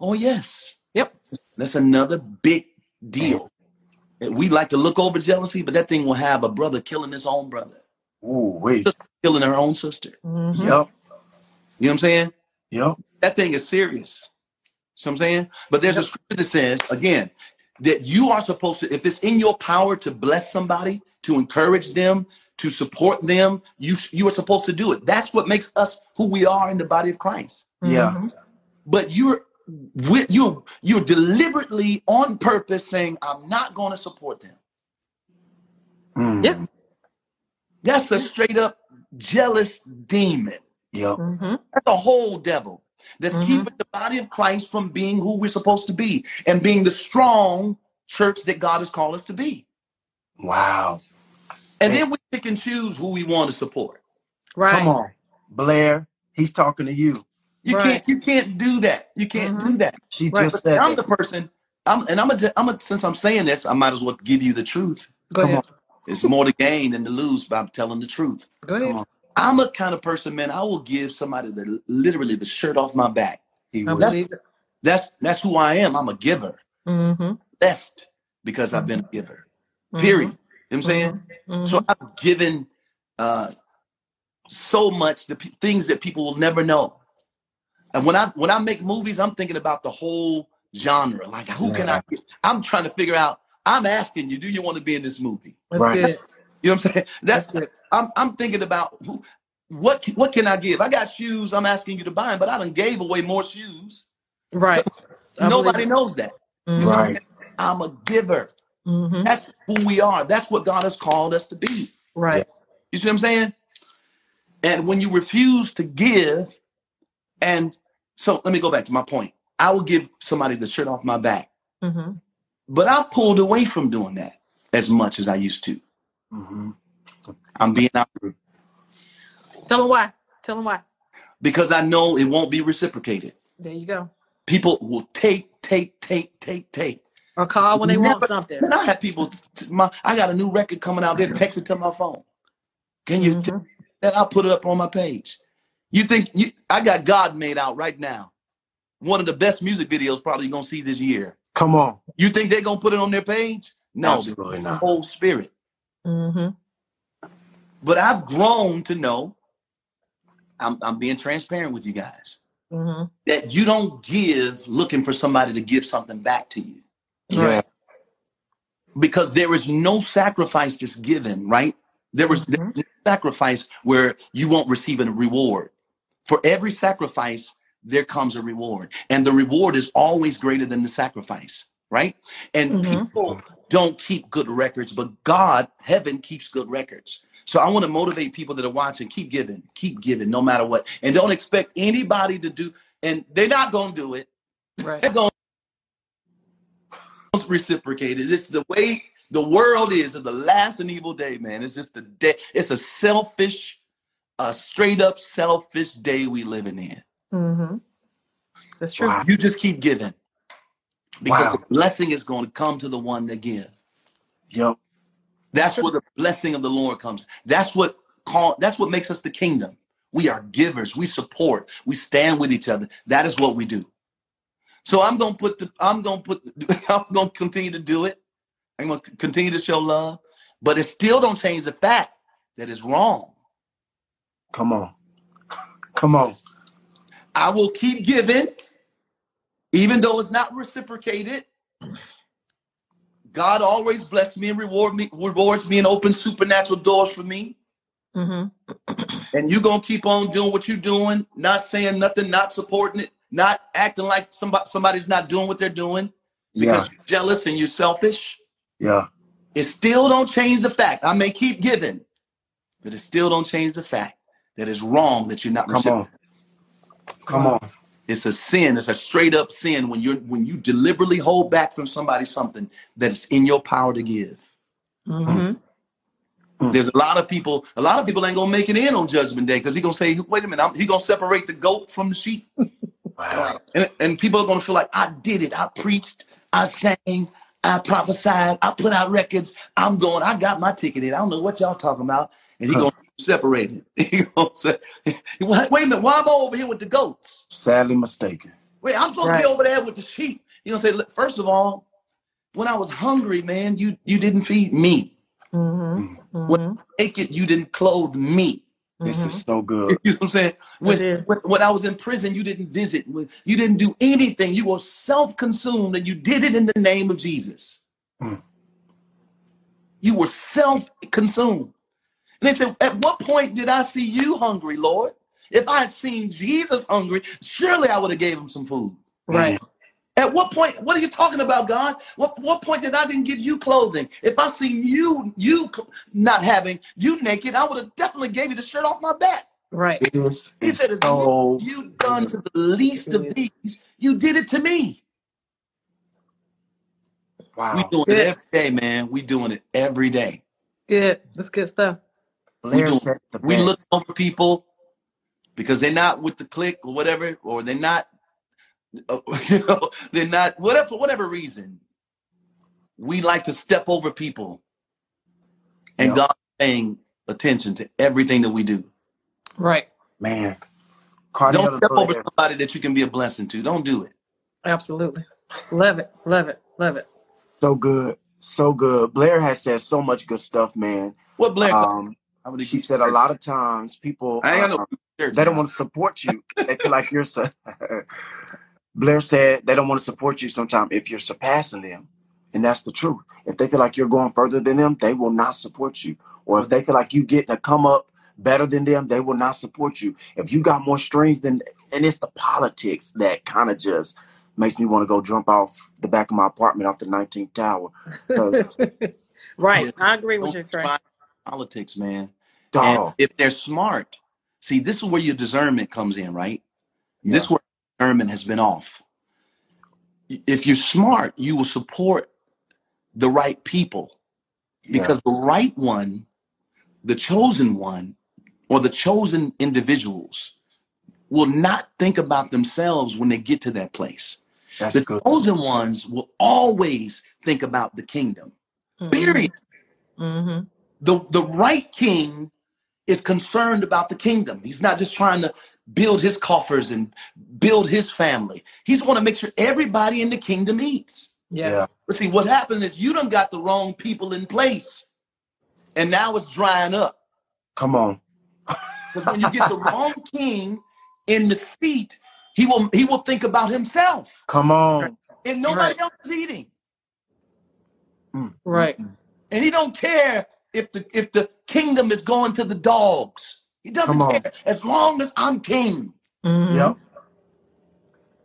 Oh yes, Yep. that's another big deal. We like to look over jealousy, but that thing will have a brother killing his own brother, Oh, wait. killing her own sister. Mhm. Yep. You know what I'm saying? Yep. that thing is serious. See what I'm saying? But there's a scripture that says, again, that you are supposed to, if it's in your power to bless somebody, to encourage them, to support them, you you are supposed to do it. That's what makes us who we are in the body of Christ. Yeah. Mhm. But you're with you you're deliberately on purpose saying, I'm not going to support them. Mm. Yeah. That's a straight up jealous demon. Yep. Mhm. That's a whole devil that's Mhm. keeping the body of Christ from being who we're supposed to be and being the strong church that God has called us to be. Wow. And then we pick and choose who we want to support. Right. Come on. Blair, he's talking to you. You Right. can't you can't do that. You can't do that. She Right. just said I'm the person. I'm and I'm a, I'm a since I'm saying this, I might as well give you the truth. Go Come ahead. It's more to gain than to lose by telling the truth. Go ahead. Come on. I'm a kind of person, man. I will give somebody the literally the shirt off my back. He I was. believe it. That's that's who I am. I'm a giver. Mm-hmm. Blessed because I've been a giver. Mhm. Period. You know what I'm saying? Mhm. So I've given uh, so much the p- things that people will never know. And when I when I make movies, I'm thinking about the whole genre. Like, who can I? Get? I'm trying to figure out. I'm asking you, do you want to be in this movie? That's Right. good. You know what I'm saying? That's That's good. I'm I'm thinking about who. what what can I give? I got shoes. I'm asking you to buy them, but I done gave away more shoes. Right. Nobody knows that. Mhm. Right. I'm a giver. Mhm. That's who we are. That's what God has called us to be. Right. You see what I'm saying? And when you refuse to give, and so let me go back to my point. I will give somebody the shirt off my back, hmm but I pulled away from doing that as much as I used to. hmm I'm being out Tell them why. Tell them why. because I know it won't be reciprocated. There you go. People will take, take, take, take, take. Or call when they want Never- something. Man, I have people. t- My, I got a new record coming out. They text it to my phone. Can you? Mhm. Then I'll put it up on my page. You think you? I got God made out right now. One of the best music videos probably you're gonna see this year. Come on. You think they're gonna put it on their page? No, Absolutely not. whole spirit. Mhm. But I've grown to know. I'm, I'm being transparent with you guys Mhm. that you don't give looking for somebody to give something back to you Yeah. because there is no sacrifice that's given, right? There was Mhm. no sacrifice where you won't receive a reward. For every sacrifice, there comes a reward, and the reward is always greater than the sacrifice, right? And Mhm. people don't keep good records, but God, heaven, keeps good records. So I want to motivate people that are watching, keep giving, keep giving, no matter what, and don't expect anybody to do. And they're not going to do it. Right. They're going to reciprocate. It's just the way the world is in the last and evil day, man. It's just the day. It's a selfish, a straight up selfish day we living in. hmm That's true. Wow. You just keep giving because Wow. the blessing is going to come to the one that give. Yep. That's where the blessing of the Lord comes. That's what call. That's what makes us the kingdom. We are givers. We support. We stand with each other. That is what we do. So I'm gonna put the. I'm gonna put. I'm gonna continue to do it. I'm gonna continue to show love, but it still don't change the fact that it's wrong. Come on. Come on. I will keep giving, even though it's not reciprocated. God always bless me and reward me, rewards me and opens supernatural doors for me. hmm and you're gonna keep on doing what you're doing, not saying nothing, not supporting it, not acting like somebody somebody's not doing what they're doing Yeah. because you're jealous and you're selfish. Yeah. It still don't change the fact. I may keep giving, but it still don't change the fact that it's wrong that you're not Come reciprocating. on. Come on. It's a sin. It's a straight up sin when you're when you deliberately hold back from somebody something that is in your power to give. mm-hmm. Mm. There's a lot of people. A lot of people ain't gonna make it in on Judgment Day because he gonna say, "Wait a minute, I'm, he gonna separate the goat from the sheep." Wow. And, and people are going to feel like I did it. I preached, I sang, I prophesied, I put out records. I'm going, I got my ticket in. I don't know what y'all talking about. And he going to separate it. He going to say, wait wait a minute, why am I over here with the goats? Sadly mistaken. Wait, I'm supposed to be over there with the sheep. He going to say, "Look, first of all, when I was hungry, man, you, you didn't feed me. hmm When hmm naked, you didn't clothe me. This is so good. You know what I'm saying? When, when, when I was in prison, you didn't visit. When- You didn't do anything. You were self-consumed and you did it in the name of Jesus. Mm. You were self-consumed. And they said, at what point did I see you hungry, Lord? If I had seen Jesus hungry, surely I would have gave him some food. Right. At what point? What are you talking about, God? What what point did I didn't give you clothing? If I seen you you not having you naked, I would have definitely gave you the shirt off my back. Right. This He said, as so much you done to the least of these, you did it to me. Wow. We doing Good. it every day, man. We doing it every day. Good. That's good stuff. Blair do- said the We look over people because they're not with the clique or whatever, or they're not, uh, you know, they're not whatever for whatever reason. We like to step over people, and Yeah. God paying attention to everything that we do. Right. Man. Don't step over Blair. somebody that you can be a blessing to. Don't do it. Absolutely. Love it. Love it. Love it. So good. So good. Blair has said so much good stuff, man. What Blair? Um, how many she said a lot of times people I ain't uh, no they don't want to support you. They feel like you're su- Blair said they don't want to support you sometimes if you're surpassing them. And that's the truth. If they feel like you're going further than them, they will not support you. Or if they feel like you getting a come up better than them, they will not support you. If you got more strings than, and it's the politics that kind of just makes me want to go jump off the back of my apartment off the 19th tower. right. I agree with you, Trey. Try politics, man. And if they're smart, see, this is where your discernment comes in, right? This yeah, is where discernment has been off. If you're smart, you will support the right people yeah, because the right one, the chosen one, or the chosen individuals will not think about themselves when they get to that place. that's The good. chosen ones will always think about the kingdom. Mm-hmm. Period. Mm-hmm. The the right king is concerned about the kingdom. He's not just trying to build his coffers and build his family. He's want to make sure everybody in the kingdom eats. Yeah. Yeah, But see, what happened is you done got the wrong people in place, and now it's drying up. come on. Because when you get the wrong king in the seat, he will he will think about himself, Come on. and nobody Right. else is eating. Mm, mm, Right. mm. And he don't care if the if the kingdom is going to the dogs. He doesn't care as long as I'm king. Mm-hmm. Yep,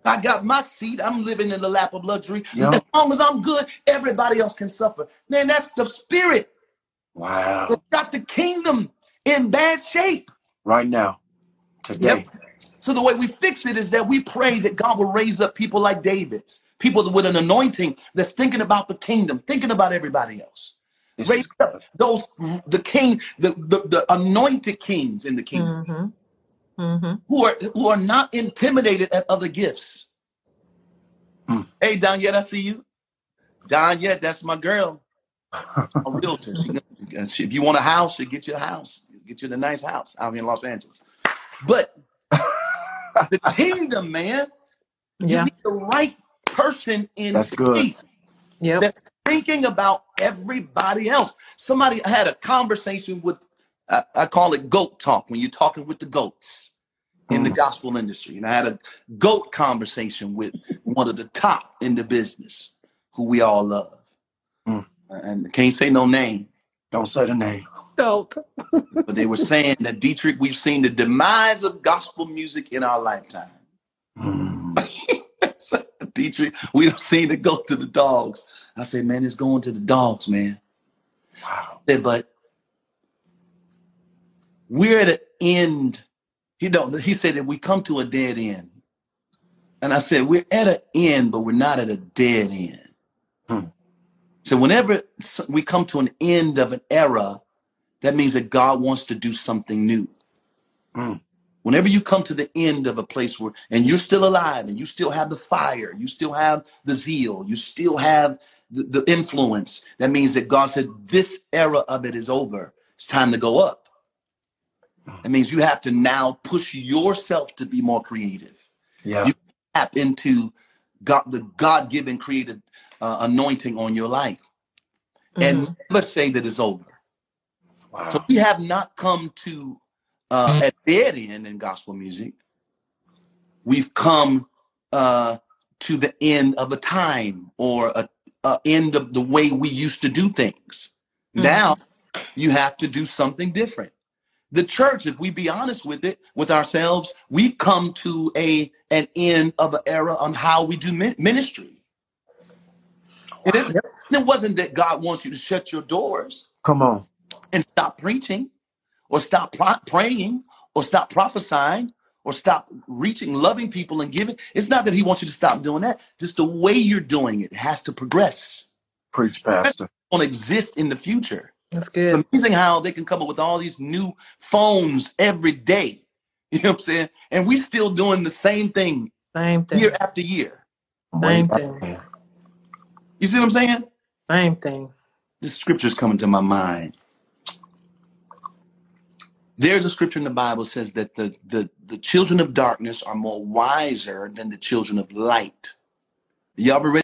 I got my seat. I'm living in the lap of luxury. yep. As long as I'm good, everybody else can suffer. Man, that's the spirit Wow. that got the kingdom in bad shape. Right now, today. Yep. So the way we fix it is that we pray that God will raise up people like David's, people with an anointing that's thinking about the kingdom, thinking about everybody else. This Raise up those the king, the, the, the anointed kings in the kingdom Mm-hmm. Mm-hmm. who are who are not intimidated at other gifts. Mm. Hey, Don, yet I see you. Don, yet that's my girl, a realtor. She, she- if you want a house, she'll get you a house, get you the nice house out here in Los Angeles. But the kingdom, man, you need the right person in That's good. place Yep. that's thinking about everybody else. Somebody I had a conversation with, I, I call it goat talk when you're talking with the goats in the Mm. gospel industry. And I had a goat conversation with one of the top in the business who we all love. Mm. And I can't say no name, Don't say the name. Don't. but they were saying that Deitrick, we've seen the demise of gospel music in our lifetime. Mm. Deitrick, we don't seen it go to the dogs. I said, man, it's going to the dogs, man. Wow. I said, but we're at an end. He don't. He said that we come to a dead end, and I said we're at an end, but we're not at a dead end. Hmm. So whenever we come to an end of an era, that means that God wants to do something new. Mm. Whenever you come to the end of a place where, and you're still alive, and you still have the fire, you still have the zeal, you still have the, the influence, that means that God said, This era of it is over. It's time to go up. That means you have to now push yourself to be more creative. Yeah. You tap into God, the God given creative uh, anointing on your life and Mhm. never say that it's over. Wow. So we have not come to uh, a dead end in gospel music. We've come uh, to the end of a time or a, a end of the way we used to do things. Mhm. Now you have to do something different. The church, if we be honest with it, with ourselves, we've come to a an end of an era on how we do ministry. It, it wasn't that God wants you to shut your doors Come on. and stop preaching or stop pro- praying or stop prophesying or stop reaching loving people and giving it's not that he wants you to stop doing that just the way you're doing it has to progress Preach, Pastor. won't exist in the future That's it's good. amazing how they can come up with all these new phones every day you know what i'm saying and we still doing the same thing Same thing. year after year Same back thing. you see what i'm saying Same thing. this scripture's coming to my mind There's a scripture in the Bible says that the, the, the children of darkness are more wiser than the children of light. Y'all ever read?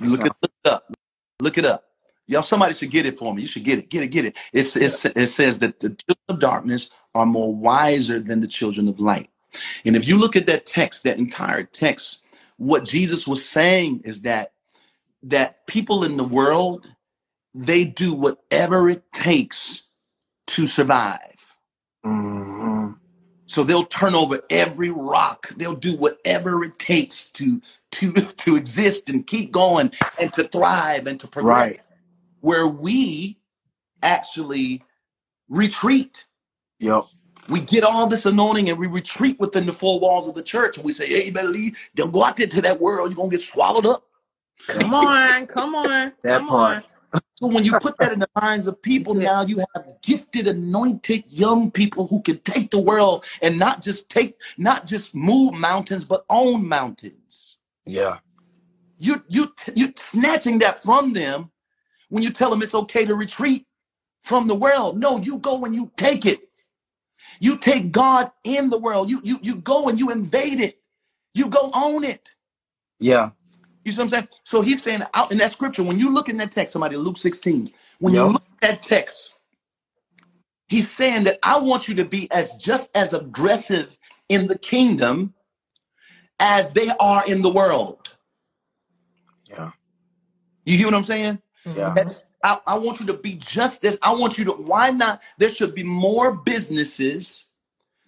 Look it, look it up. Look it up. Y'all, somebody should get it for me. You should get it. Get it. Get it. It's, it's, it says that the children of darkness are more wiser than the children of light. And if you look at that text, that entire text, what Jesus was saying is that that people in the world they do whatever it takes to survive. hmm So they'll turn over every rock. They'll do whatever it takes to to to exist and keep going and to thrive and to progress. Right. Where we actually retreat. Yep. We get all this anointing and we retreat within the four walls of the church and we say, "Hey, you better leave. Don't go out there to that world. You're gonna get swallowed up." Come on, come on, That come part. on. So when you put that in the minds of people, now you have gifted, anointed young people who can take the world and not just take, not just move mountains, but own mountains. Yeah. You you you snatching that from them when you tell them it's okay to retreat from the world. No, you go and you take it. You take God in the world. You you you go and you invade it. You go own it. Yeah. You see what I'm saying? So he's saying out in that scripture, when you look in that text, somebody Luke 16, when you look at that text, he's saying that I want you to be as just as aggressive in the kingdom as they are in the world. Yeah. You hear what I'm saying? Yeah. That's I, I want you to be just as I want you to why not? There should be more businesses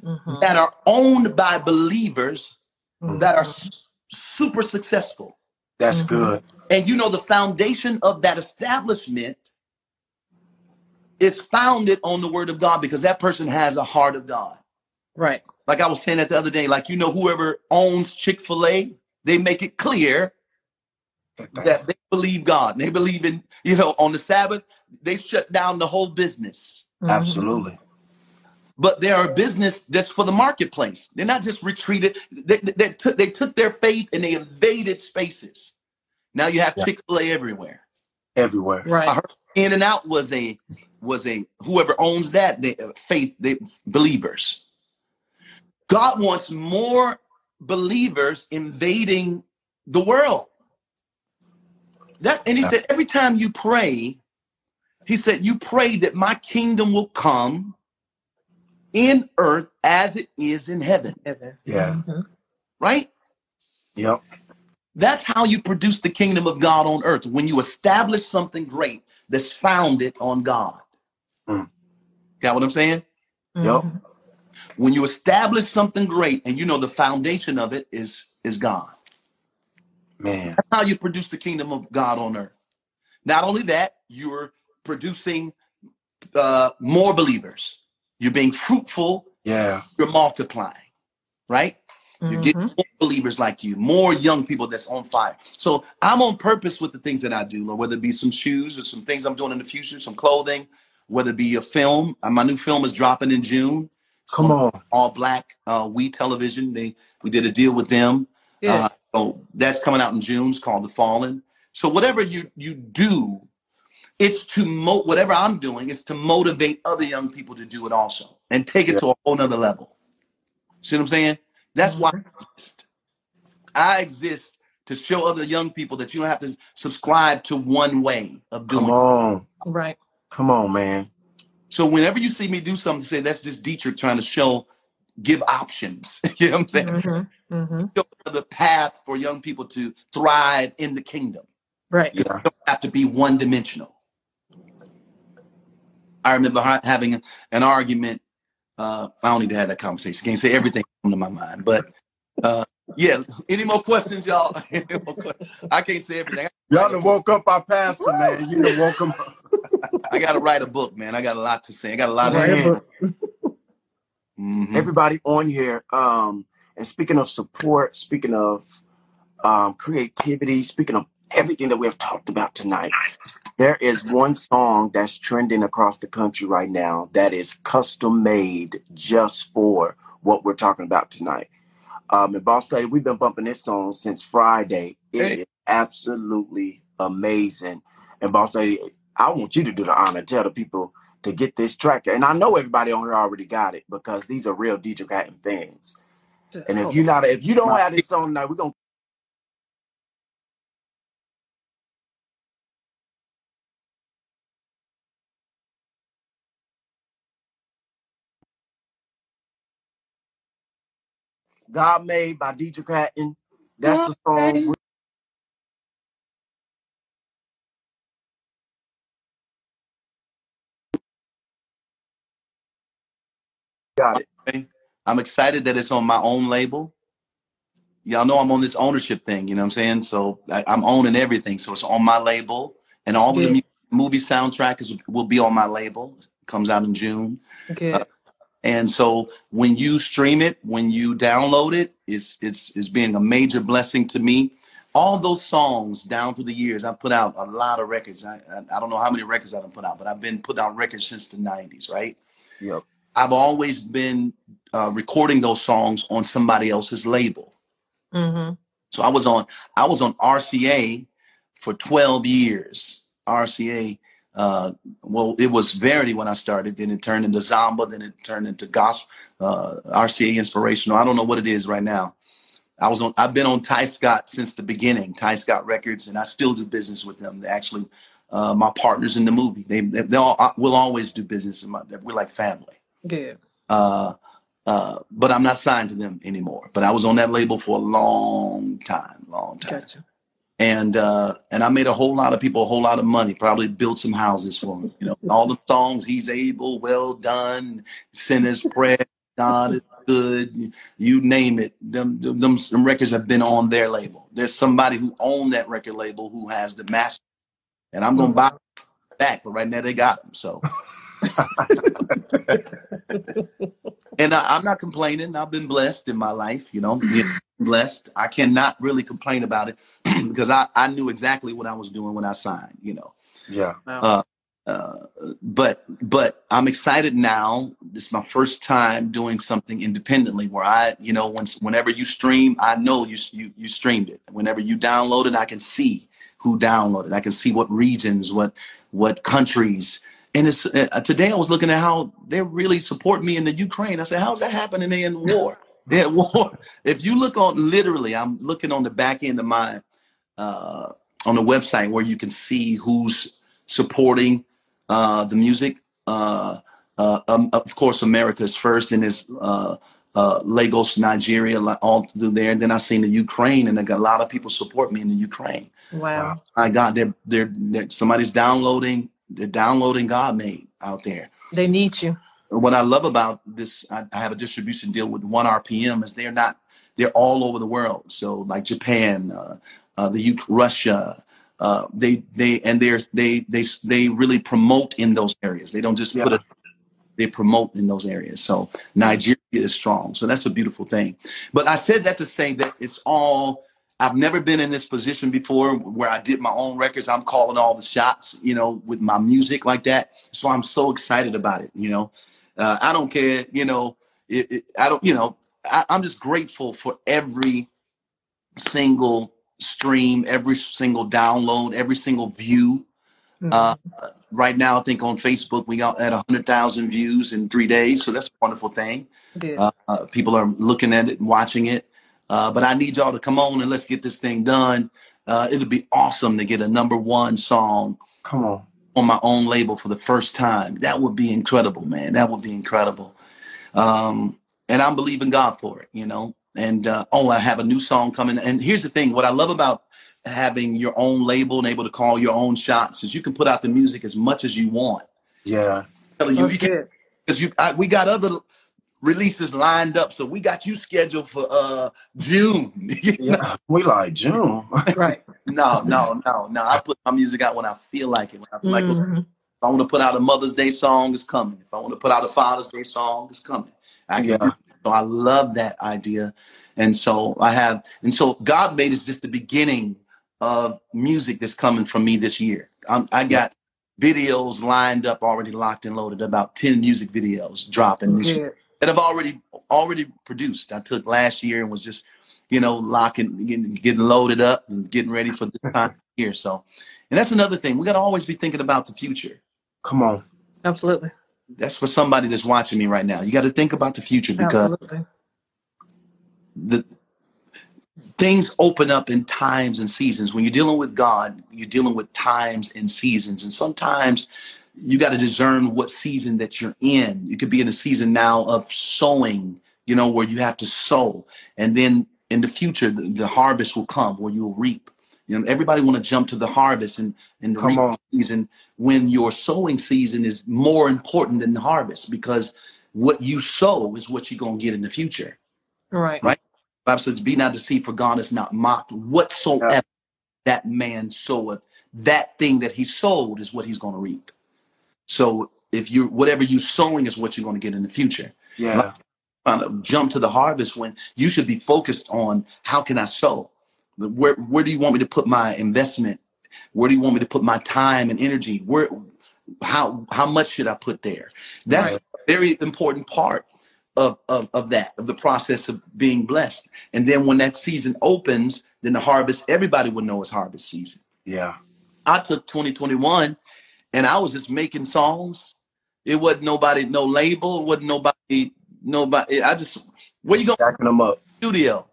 Mhm. that are owned by believers Mhm. that are s- super successful. That's Mhm. good. And you know, the foundation of that establishment is founded on the word of God because that person has a heart of God. Right. Like I was saying that the other day, like, you know, whoever owns Chick fil A, they make it clear that they believe God. And they believe in, you know, on the Sabbath, they shut down the whole business. Mhm. Absolutely. But they're a business that's for the marketplace. They're not just retreated. They, they, took, they took their faith and they invaded spaces. Now you have Yeah. Chick fil A everywhere. Everywhere. Right. In and Out was a was a whoever owns that they, uh, faith they believers. God wants more believers invading the world. That and he Yeah. said every time you pray, he said you pray that my kingdom will come in earth as it is in heaven, Evan. Yeah. Mhm. right? Yep. That's how you produce the kingdom of God on earth when you establish something great that's founded on God. Mm. Got what I'm saying? Yep. Mhm. When you establish something great and you know the foundation of it is is God. Man. That's how you produce the kingdom of God on earth. Not only that, you're producing uh, more believers. You're being fruitful. Yeah. You're multiplying, right? You're getting Mhm. more believers like you, more young people that's on fire. So I'm on purpose with the things that I do, Lord, whether it be some shoes or some things I'm doing in the future, some clothing, whether it be a film. Uh, My new film is dropping in June. It's Come on on. all black uh, we television. They we did a deal with them. Good. Uh, so that's coming out in June. It's called The Fallen. So whatever you you do, it's to mo- whatever I'm doing is to motivate other young people to do it also and take it Yeah. to a whole nother level. See what I'm saying? That's why I exist. I exist to show other young people that you don't have to subscribe to one way of doing Come it. on. Right. Come on, man. So whenever you see me do something, say that's just Deitrick trying to show, give options. you know what I'm saying? Mhm. Mhm. Show the path for young people to thrive in the kingdom. Right. Yeah. You don't have to be one dimensional. I remember having an argument. Uh, I don't need to have that conversation. Can't say everything come to my mind, but uh, yeah. Any more questions, y'all? More que- I can't say everything. Y'all done woke up our pastor, man. You done woke him up. I got to write a book, man. I got a lot to say. I got a lot of. Write a Man. book. Mhm. Everybody on here. Um, and speaking of support, speaking of um, creativity, speaking of everything that we have talked about tonight, there is one song that's trending across the country right now that is custom made just for what we're talking about tonight. Um, and Boss Lady, we've been bumping this song since Friday. It Hey. is absolutely amazing. And Boss Lady, I want you to do the honor, tell the people to get this track. And I know everybody on here already got it because these are real Deitrick Haddon fans. And if Oh, you not, if you don't have this song tonight, we're gonna God Made by Deitrick Haddon. That's the song. Got it. Okay. I'm excited that it's on my own label. Y'all know I'm on this ownership thing, you know what I'm saying? So I, I'm owning everything. So it's on my label, and all yeah. the mu- movie soundtrack is, will be on my label. Comes out in June. Okay. Uh, and so when you stream it, when you download it, it's it's it's being a major blessing to me. All those songs down through the years, I've put out a lot of records. I, I, I don't know how many records I've put out, but I've been putting out records since the '90s, right? Yep. I've always been uh, recording those songs on somebody else's label. Mm-hmm. So I was on I was on RCA for 12 years. RCA uh, well, it was Verity when I started. Then it turned into Zomba. Then it turned into Gospel, uh, RCA Inspirational. I don't know what it is right now. I was on. I've been on Tyscot since the beginning. Tyscot Records, and I still do business with them. They actually, uh, my partners in the movie. They they all will always do business. In My, we're like family. Good. Uh, uh, but I'm not signed to them anymore. But I was on that label for a long time, long time. Gotcha and uh, and I made a whole lot of people a whole lot of money. Probably built some houses for them. You know, all the songs "He's Able," "Well Done," "Sinner's Prayer," "God is Good," you name it. Them, them, them records have been on their label. There's somebody who owned that record label who has the master, and I'm gonna buy back. But right now they got them. So. and I, am not complaining. I've been blessed in my life, you know, blessed. I cannot really complain about it because I, I knew exactly what I was doing when I signed, you know. Yeah. Uh, uh, but but I'm excited now. This is my first time doing something independently where I, you know, once whenever you stream, I know you you you streamed it. Whenever you download it, I can see who downloaded. I can see what regions, what what countries, and it's uh, today I was looking at how they really support me in the Ukraine. I said, how's that happening? They in war. They're at war. If you look on literally, I'm looking on the back end of my uh, on the website where you can see who's supporting uh, the music. Uh, uh um, of course, America's first in is uh, uh, Lagos, Nigeria, all through there. And then I seen the Ukraine, and I got a lot of people support me in the Ukraine. Wow! I got they're, they're, they're somebody's downloading they're downloading God made out there. They need you. What I love about this, I, I have a distribution deal with ONErpm, is they're not they're all over the world. So like Japan, uh, uh, the UK, Russia, uh, they they and they're they they they really promote in those areas. They don't just yeah. put it. They promote in those areas. So Nigeria is strong. So that's a beautiful thing. But I said that to say that it's all I've never been in this position before where I did my own records. I'm calling all the shots, you know, with my music like that. So I'm so excited about it. You know, uh, I don't care. You know, it, it, I don't. You know, I, I'm just grateful for every single stream, every single download, every single view. Mm-hmm. Uh, right now, I think on Facebook we got at hundred thousand views in three days, so that's a wonderful thing. Uh, uh, people are looking at it and watching it. Uh, but I need y'all to come on and let's get this thing done. Uh, it'll be awesome to get a number one song. Come on. On my own label for the first time. That would be incredible, man. That would be incredible. Um, and I'm believing God for it, you know. And uh, oh, I have a new song coming. And here's the thing: what I love about having your own label and able to call your own shots is you can put out the music as much as you want. Yeah, you because you I, we got other releases lined up. So we got you scheduled for uh June. yeah, we like June. right. No, no, no, no. I put my music out when I feel like it. When I feel mm-hmm. like if I want to put out a Mother's Day song, it's coming. If I want to put out a Father's Day song, it's coming. I can yeah. So I love that idea. And so I have, and so God made is just the beginning of music that's coming from me this year. I'm, i got videos lined up, already locked and loaded, about 10 music videos dropping this year that I've already already produced. I took last year and was just, you know, locking, getting, getting loaded up and getting ready for this time here. So, and that's another thing. We got to always be thinking about the future. Come on. Absolutely. That's for somebody that's watching me right now. You got to think about the future because Absolutely. the things open up in times and seasons. When you're dealing with God, you're dealing with times and seasons. And sometimes you got to discern what season that you're in. You could be in a season now of sowing, you know, where you have to sow. And then in the future, the, the harvest will come where you'll reap. You know, everybody want to jump to the harvest and, and the reap season when your sowing season is more important than the harvest because what you sow is what you're gonna get in the future. Right. Right. Bible says, "Be not deceived, for God is not mocked. Whatsoever Yeah. that man soweth, that thing that he sowed is what he's going to reap." So, if you whatever you're sowing is what you're going to get in the future. Yeah. Trying to jump to the harvest when you should be focused on how can I sow? Where where do you want me to put my investment? Where do you want me to put my time and energy? Where how how much should I put there? That's Right. a very important part of, of of that of the process of being blessed. And then when that season opens, then the harvest everybody will know it's harvest season. Yeah. I took 2021 and I was just making songs. It wasn't nobody, no label, it wasn't nobody, nobody. I just where you going Stacking them up. studio?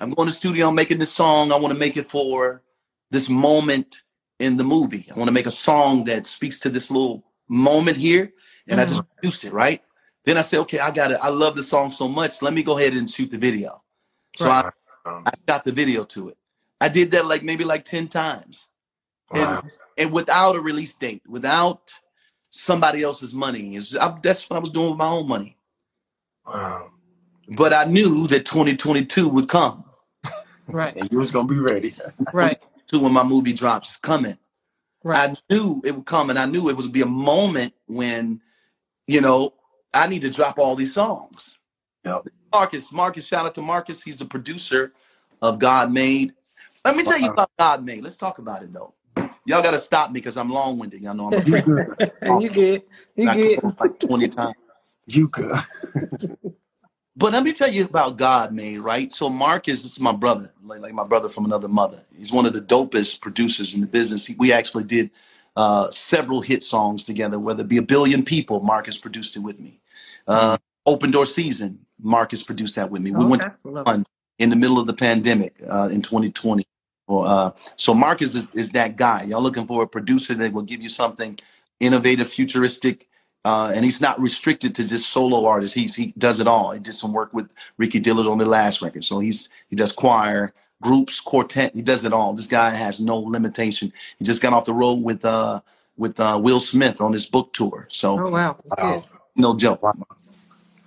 I'm going to studio, I'm making this song. I want to make it for this moment in the movie. I want to make a song that speaks to this little moment here. And I just mm-hmm. produced it, right? Then I said, okay, I got it. I love the song so much. Let me go ahead and shoot the video. So Right. I, I got the video to it. I did that like maybe like 10 times. Wow. And without a release date, without somebody else's money. It's, I, that's what I was doing with my own money. Wow. But I knew that 2022 would come. Right. And you was gonna be ready. Right. To when my movie drops is coming. Right. I knew it would come, and I knew it would be a moment when, you know, I need to drop all these songs. Yep. Marcus, Marcus, shout out to Marcus. He's the producer of God Made. Let me tell you about God Made. Let's talk about it though. Y'all got to stop me because I'm long winded. Y'all know I'm You good. you good. You good. like 20 times. You good. But let me tell you about God man, right? So Marcus, this is my brother, like, like my brother from another mother. He's one of the dopest producers in the business. He- we actually did uh, several hit songs together, whether it be a billion people, Marcus produced it with me. Uh, Open Door Season, Marcus produced that with me. We went Okay. Love one in the middle of the pandemic uh, in 2020. Well, uh, so Marcus is, is that guy. Y'all looking for a producer that will give you something innovative, futuristic, uh, and he's not restricted to just solo artists. He's he does it all. He did some work with Ricky Dillard on the last record, so he's he does choir, groups, quartet. He does it all. This guy has no limitation. He just got off the road with uh with uh, Will Smith on his book tour. So Oh wow. That's no joke.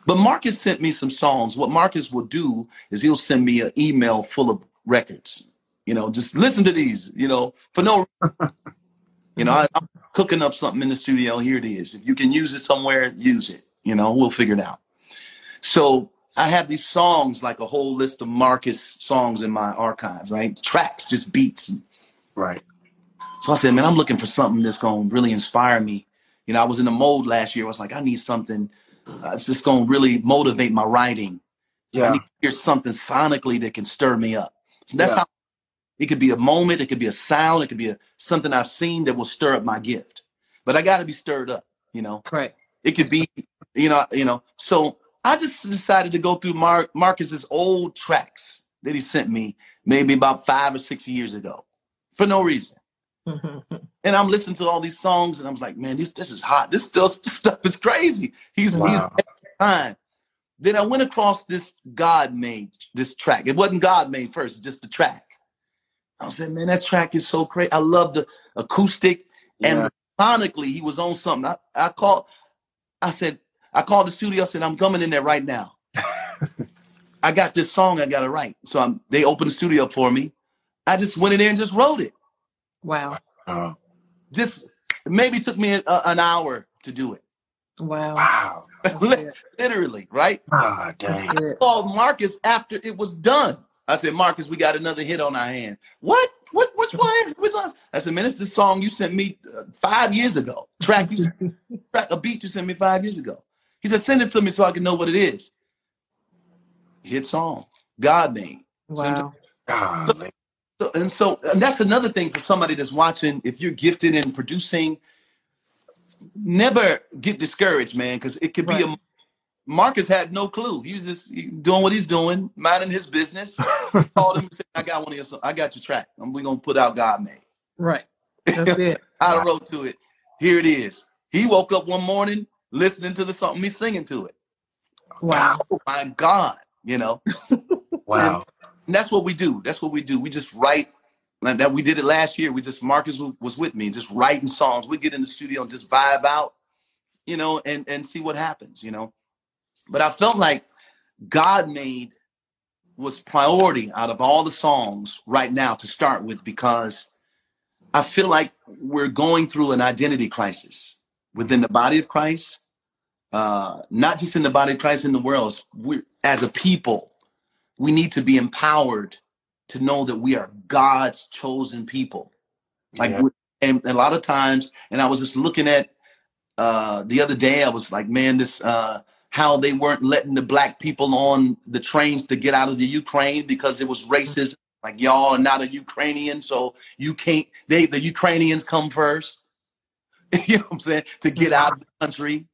But Marcus sent me some songs. What Marcus will do is he'll send me an email full of records. You know, just listen to these. You know, for no, you know, I, I'm cooking up something in the studio. Here it is. If you can use it somewhere, use it. You know, we'll figure it out. So I have these songs, like a whole list of Marcus songs in my archives, right? Tracks, just beats. Right. So I said, man, I'm looking for something that's going to really inspire me. You know, I was in the mode last year. I was like, I need something uh, it's just going to really motivate my writing. Yeah. I need to hear something sonically that can stir me up. So that's Yeah. how it could be a moment, it could be a sound, it could be a something I've seen that will stir up my gift. But I got to be stirred up, you know. Right. It could be, you know, you know. So I just decided to go through Mark Marcus's old tracks that he sent me maybe about five or six years ago for no reason. And I'm listening to all these songs, and I'm like, man, this this is hot. This still this stuff is crazy. He's he's Wow. time. Then I went across this God made this track. It wasn't God made first, it's just the track. I said, man, that track is so crazy. I love the acoustic Yeah. and sonically he was on something. I, I called, I said, I called the studio, I said, I'm coming in there right now. I got this song I gotta write. So I'm, they opened the studio for me. I just went in there and just wrote it. Wow. Oh, Just maybe took me a, an hour to do it. Wow. wow. That's. Literally, right? Ah, dang. That's good. called Marcus after it was done. I said, Marcus, we got another hit on our hand. What? What? Which one? is- Which one? I said, man, it's the song you sent me uh, five years ago. Track you, track a beat you sent me five years ago. He said, send it to me so I can know what it is. Hit song, God name. Wow. Golly. So, and so and that's another thing for somebody that's watching. If you're gifted in producing, never get discouraged, man, because it could be a Marcus had no clue. He was just doing what he's doing, minding his business. Called him and said, I got one of your songs. I got your track. And we're gonna put out God made. Right. That's good. I wrote to it. Here it is. He woke up one morning listening to the song, me singing to it. Wow. Oh my God, you know. Wow. And that's what we do. That's what we do. We just write like that. We did it last year. We just Marcus was with me, just writing songs. We get in the studio and just vibe out, you know, and and see what happens, you know. But I felt like God made was priority out of all the songs right now to start with because I feel like we're going through an identity crisis within the body of Christ, uh, not just in the body of Christ in the world. We, as a people, we need to be empowered to know that we are God's chosen people. Like, Yeah. and a lot of times, and I was just looking at uh, the other day, I was like, man, this uh, how they weren't letting the black people on the trains to get out of the Ukraine because it was racism. Like y'all are not a Ukrainian, so you can't. They the Ukrainians come first. you know what I'm saying to get mm-hmm. out of the country.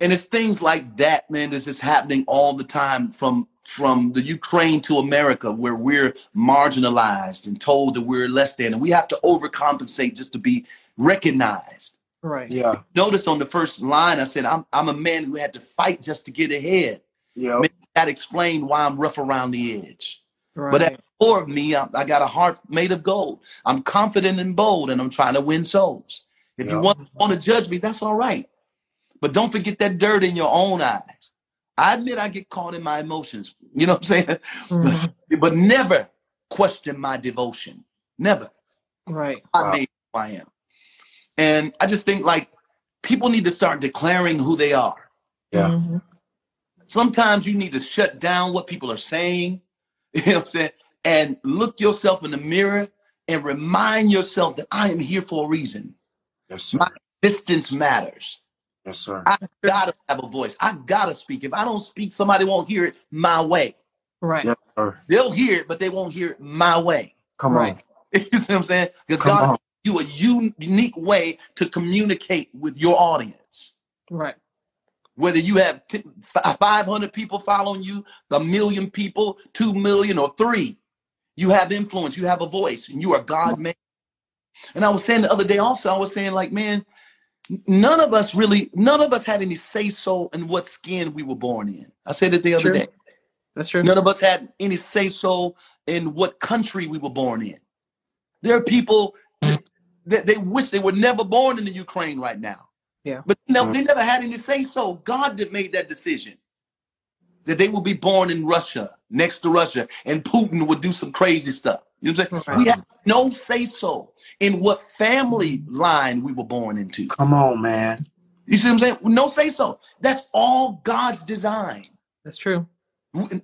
And it's things like that, man. That's just happening all the time from from the Ukraine to America, where we're marginalized and told that we're less than, and we have to overcompensate just to be recognized. Right. Yeah. Notice on the first line, I said, I'm, I'm a man who had to fight just to get ahead. Yeah. That explained why I'm rough around the edge. Right. But at the core of me, I, I got a heart made of gold. I'm confident and bold, and I'm trying to win souls. If Yeah. you want, want to judge me, that's all right. But don't forget that dirt in your own eyes. I admit I get caught in my emotions. You know what I'm saying? Mhm. But never question my devotion. Never. Right. I Wow. made who I am. And I just think like people need to start declaring who they are. Yeah. Mhm. Sometimes you need to shut down what people are saying, you know what I'm saying, and look yourself in the mirror and remind yourself that I am here for a reason. Yes, sir. My distance matters. Yes, sir. I gotta have a voice. I gotta speak. If I don't speak, somebody won't hear it my way. Right. Yes, sir. They'll hear it, but they won't hear it my way. Come Right. on. you see what I'm saying? Because Come God on. You a unique way to communicate with your audience. Right. Whether you have t- 500 people following you, a million people, 2 million, or three, you have influence, you have a voice, and you are God made. And I was saying the other day also, I was saying, like, man, none of us really, none of us had any say so in what skin we were born in. I said it the other True. day. That's true. None of us had any say so in what country we were born in. There are people that they wish they were never born in the Ukraine right now. Yeah. But no, they mm. never had any say so. God that made that decision. That they would be born in Russia, next to Russia, and Putin would do some crazy stuff. You know what I'm saying? Right. We have no say so in what family line we were born into. Come on, man. You see what I'm saying? No say so. That's all God's design. That's true.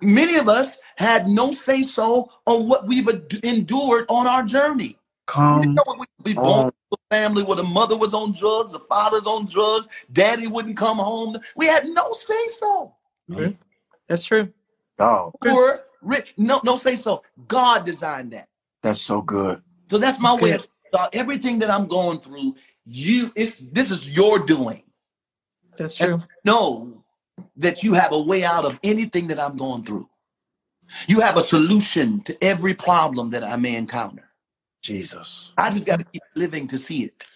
Many of us had no say so on what we've endured on our journey. You Come know, we we born on. into a family where the mother was on drugs, the father's on drugs, daddy wouldn't come home. We had no say so. man. That's true. Dog. Poor, rich, no, no say so. God designed that. That's so good. So that's my way Good. of uh, everything that I'm going through. You, it's this is your doing. That's true. know that you have a way out of anything that I'm going through. You have a solution to every problem that I may encounter. Jesus. I just got to keep living to see it.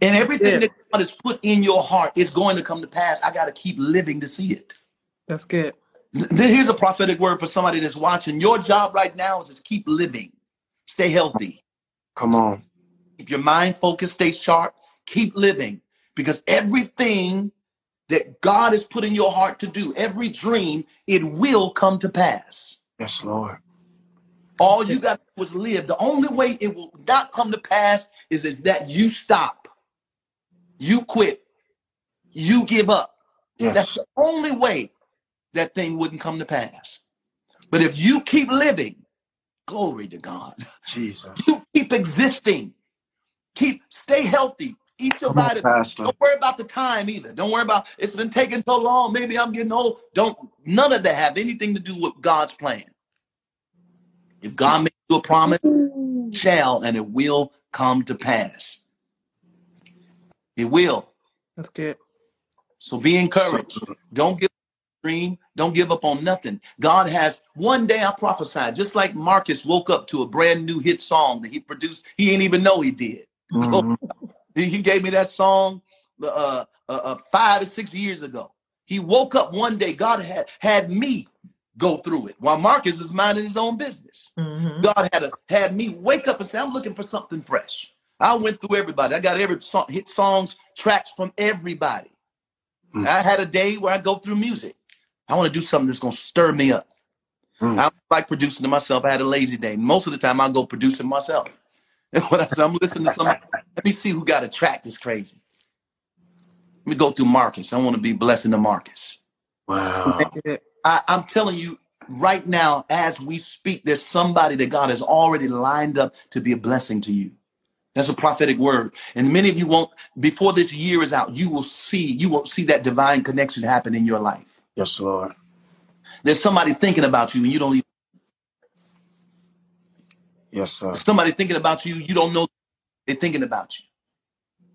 And everything Yeah. that God has put in your heart is going to come to pass. I got to keep living to see it. That's good. Th- Here's a prophetic word for somebody that's watching. Your job right now is to keep living, stay healthy, Come on. keep your mind focused, stay sharp, keep living because everything that God has put in your heart to do, every dream, it will come to pass. Yes, Lord. All you got is live. The only way it will not come to pass is, is that you stop, you quit, you give up. That's the only way that thing wouldn't come to pass. But if you keep living, glory to God, Jesus. you keep existing, keep stay healthy, eat your on, Don't worry about the time either. Don't worry about it's been taking so long. Maybe I'm getting old. Don't none of that have anything to do with God's plan. If God makes you a promise, shall and it will come to pass. It will. That's good. So be encouraged. Don't give up on dream. Don't give up on nothing. God has one day I prophesied, just like Marcus woke up to a brand new hit song that he produced. He didn't even know he did. Mhm. He he gave me that song uh, uh, uh, five or six years ago. He woke up one day. God had had me go through it while Marcus was minding his own business. hmm God had a, had me wake up and say, "I'm looking for something fresh." I went through everybody. I got every song, hit songs, tracks from everybody. Mm. I had a day where I go through music. I want to do something that's gonna stir me up. Mm. I like producing to myself. I had a lazy day. Most of the time, I go producing myself. And when I say I'm listening to something, let me see who got a track that's crazy. Let me go through Marcus. I want to be blessing the Marcus. Wow. I, I'm telling you, right now, as we speak, there's somebody that God has already lined up to be a blessing to you. That's a prophetic word. And many of you won't, before this year is out, you will see, you will see that divine connection happen in your life. Yes, Lord. There's somebody thinking about you and you don't even. Yes, sir. Somebody thinking about you, you don't know they're thinking about you.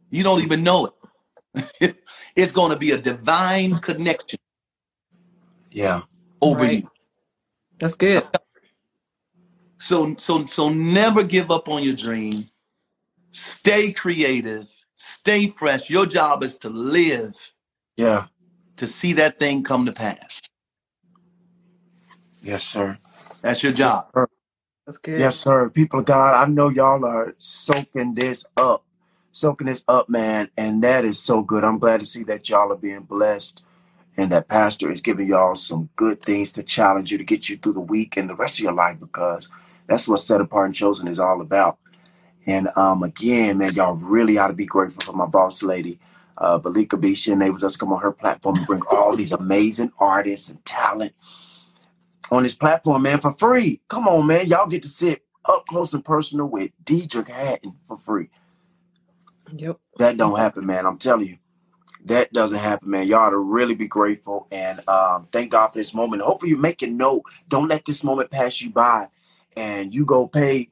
You don't even know it. it's going to be a divine connection. Yeah. Over right. you. That's good. So so so never give up on your dream. Stay creative. Stay fresh. Your job is to live. Yeah. To see that thing come to pass. Yes, sir. That's your job. That's good. Yes, sir. People of God, I know y'all are soaking this up, soaking this up, man, and that is so good. I'm glad to see that y'all are being blessed and that pastor is giving y'all some good things to challenge you to get you through the week and the rest of your life because that's what set apart and chosen is all about. And um, again, man, y'all really ought to be grateful for my boss lady, uh, Valika B. She enables us to come on her platform and bring all these amazing artists and talent on this platform, man, for free. Come on, man. Y'all get to sit up close and personal with Deitrick Haddon for free. Yep. That don't happen, man. I'm telling you. That doesn't happen, man. Y'all ought to really be grateful and um, thank God for this moment. Hopefully you make a note. Don't let this moment pass you by and you go pay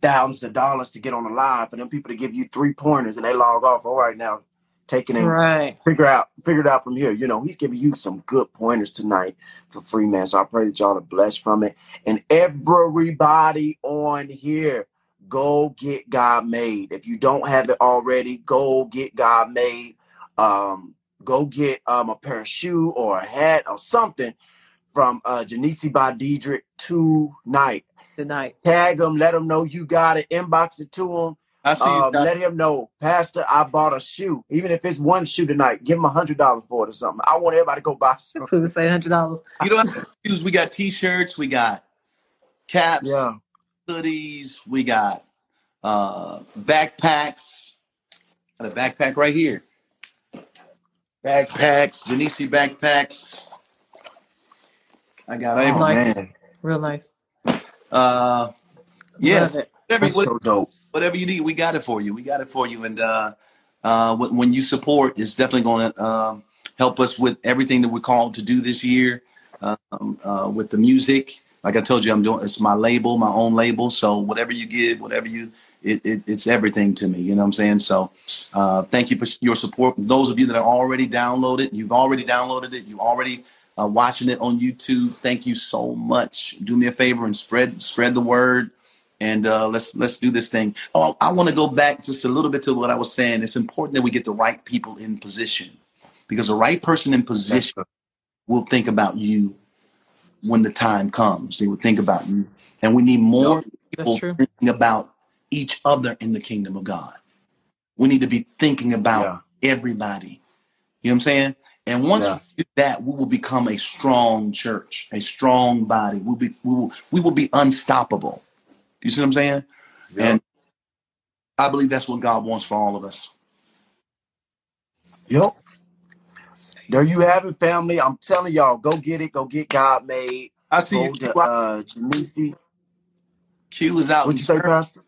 thousands of dollars to get on the live for them people to give you three pointers and they log off. All right, now taking it right. figure out figure it out from here. You know, he's giving you some good pointers tonight for free, man. So I pray that y'all are blessed from it. And everybody on here, go get God made. If you don't have it already, go get God made. Um, go get um a pair of shoe or a hat or something from uh Janice by Deitrick tonight. Tonight. Tag them, let them know you got it, inbox it to them I see um, let him know, Pastor, I bought a shoe. Even if it's one shoe tonight, give him a hundred dollars for it or something. I want everybody to go buy something. Food say hundred dollars. You know what? We got t-shirts, we got caps, yeah, hoodies, we got uh backpacks. Got a backpack right here. Backpacks, Genesi backpacks. I got oh, man. Real nice. Uh yes. That's so dope whatever you need, we got it for you. We got it for you. And uh, uh, when you support, it's definitely going to um, help us with everything that we're called to do this year um, uh, with the music. Like I told you, I'm doing it's my label, my own label. So whatever you give, whatever you, it, it, it's everything to me. You know what I'm saying? So uh, thank you for your support. Those of you that are already downloaded, you've already downloaded it, you already uh, watching it on YouTube. Thank you so much. Do me a favor and spread spread the word and uh, let's let's do this thing. Oh, I want to go back just a little bit to what I was saying. It's important that we get the right people in position because the right person in position will think about you when the time comes. They will think about you, and we need more people thinking about each other in the kingdom of God. We need to be thinking about yeah. everybody. You know what I'm saying? And once yeah. we do that, we will become a strong church, a strong body. We'll be we will we will be unstoppable. You see what I'm saying? And I believe that's what God wants for all of us. Yep. There you have it, family. I'm telling y'all, go get it. Go get God made. I see go to uh, Genesi. Q is out. What'd you say, Pastor?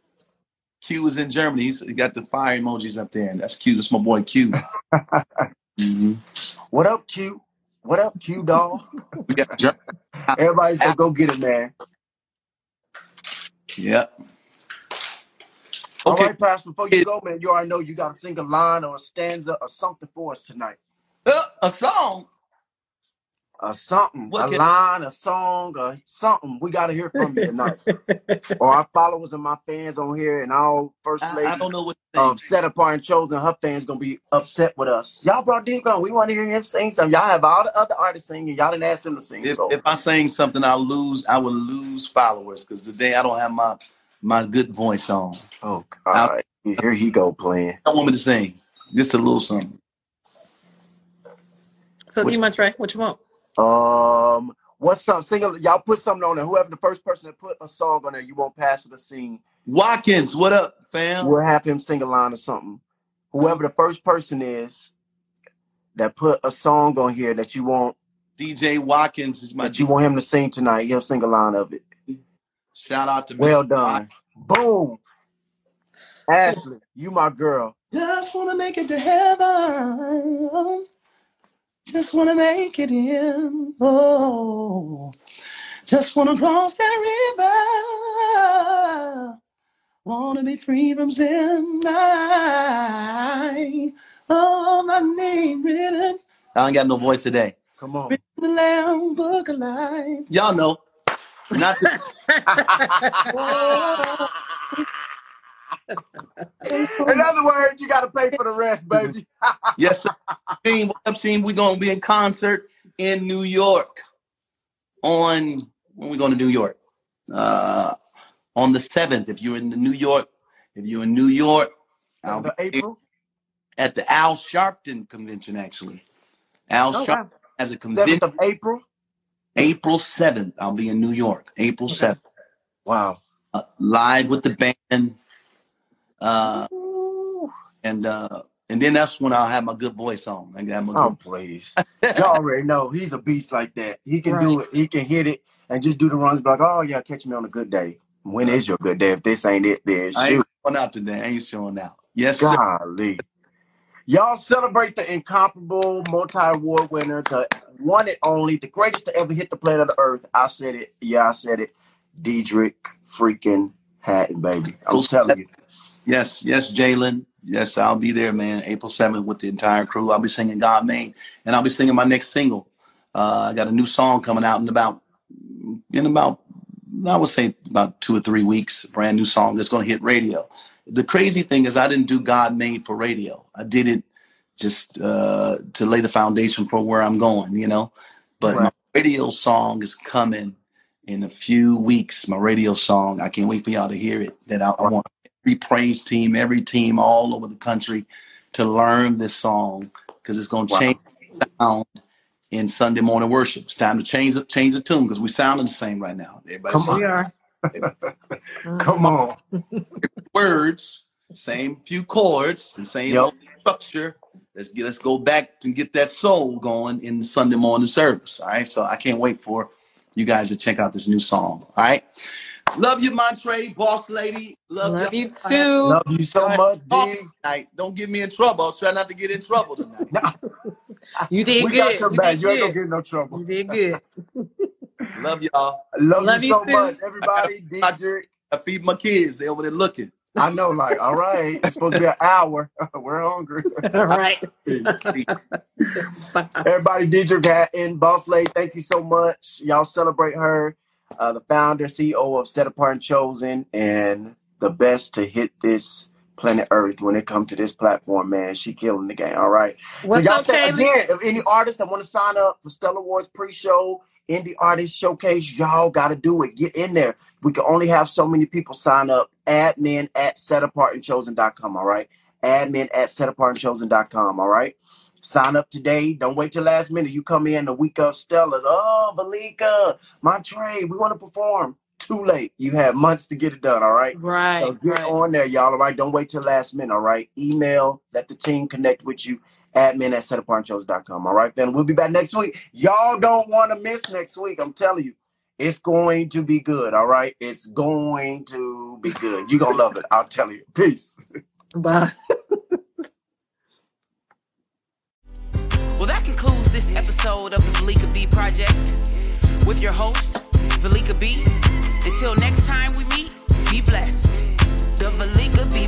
Q is in Germany. He's he got the fire emojis up there, and that's Q. That's my boy Q. mm-hmm. What up, Q? What up, Q dog? got Everybody say go get it, man. Yep. All okay. right, Pastor, before you go, man, you already know you got to sing a line or a stanza or something for us tonight. Uh, a song? A something, what a line, a song, or something. We got to hear from you tonight. or our followers and my fans on here and all First Lady I, I don't know what of Set Apart and Chosen, her fans going to be upset with us. Y'all brought Deacon on. We want to hear him sing something. Y'all have all the other artists singing. Y'all didn't ask him to sing. If, so. if I sing something, I'll lose. I will lose followers because today I don't have my my good voice on. Oh God! Here he go playing. I want me to sing just a little something. So D Montre, what you want? Um, what's up? Single, y'all put something on there. Whoever the first person to put a song on there, you won't pass it a scene. Watkins, what up, fam? We'll have him sing a line or something. Whoever the first person is that put a song on here that you want DJ Watkins is my that you want him to sing tonight, he'll sing a line of it. shout out to Well Mr. done. Boom. Ashley, you my girl. Just wanna make it to heaven. Just wanna make it in. Oh, just wanna cross that river. Wanna be free from sin. I, oh, my name written. I ain't got no voice today. Come on. Written in the Lamb Book of Life. Y'all know. Not the, In other words, you gotta pay for the rest, baby. yes, sir. Team, what up, team? We're gonna be in concert in New York on when we going to New York? Uh on the seventh. If you're in the New York, if you're in New York, I'll be April at the Al Sharpton convention actually. Al Oh, Sharpton wow. has a seventh convention of April. April 7th. I'll be in New York. April Okay. 7th. Wow. Uh, live with the band. Uh and uh and then that's when I'll have my good voice on. I got my Oh good please. Y'all already know he's a beast like that. He can do it. He can hit it and just do the runs. Be like, oh yeah, catch me on a good day. When is your good day? If this ain't it, then I shoot. ain't showing out today. I ain't showing out. Yes, sir. Golly. Y'all celebrate the incomparable multi-award winner, the one and only, the greatest to ever hit the planet of the earth. I said it. Yeah, I said it. Deitrick freaking Haddon, baby. I'm April telling you. Yes, yes, Jalen. Yes, I'll be there, man. April 7th with the entire crew. I'll be singing God Made, and I'll be singing my next single. Uh, I got a new song coming out in about in about I would say about two or three weeks. A brand new song that's going to hit radio. The crazy thing is, I didn't do God Made for radio. I did it just uh, to lay the foundation for where I'm going, you know. But my Right. radio song is coming in a few weeks. My radio song. I can't wait for y'all to hear it. That I, I want every praise team, every team all over the country to learn this song because it's going to Wow. change the sound in Sunday morning worship. It's time to change the change the tune because we're sounding the same right now. Everybody Come sing We are. Come on. words, same few chords, and same Yep. structure. Let's get let's go back and get that soul going in Sunday morning service. All right. So I can't wait for you guys to check out this new song. All right. Love you, Montre, boss lady. Love, Love y'all. too. Love you so much, Talk tonight. Don't get me in trouble. I'll try not to get in trouble tonight. You did We good. got your You back. did You ain't gonna get in no trouble. You did good. Love y'all. Love, Love you you so too. much, everybody. Deitrick. I feed my kids. They over there looking. I know, like, all right, it's supposed to be an hour. We're hungry. All right. Peace. Everybody, Deitrick Haddon, Boss Lady, thank you so much. Y'all celebrate her, uh, the founder, CEO of Set Apart and Chosen, and the best to hit this planet Earth when it comes to this platform, man. She killing the game. All right. What's so y'all up, stay, Kaylee? again, if any artists that want to sign up for Stellar Awards pre-show, indie artist showcase, y'all gotta do it. Get in there. We can only have so many people sign up. Admin at setapartandchosen.com, all right? Admin at setapartandchosen.com, all right? Sign up today. Don't wait till last minute. You come in the week of Stellar. Oh, Valika, Montre, we want to perform. Too late. You have months to get it done, all right? Right. So get right. on there, y'all. All right. Don't wait till last minute. All right. Email, let the team connect with you. Admin at setapartandchosen.com. All right, then we'll be back next week. Y'all don't want to miss next week. I'm telling you, it's going to be good. All right. It's going to be good. You're gonna love it. I'll tell you. Peace. Bye. this episode of the Valika B Project with your host, Valika B. Until next time we meet, be blessed. The Valika B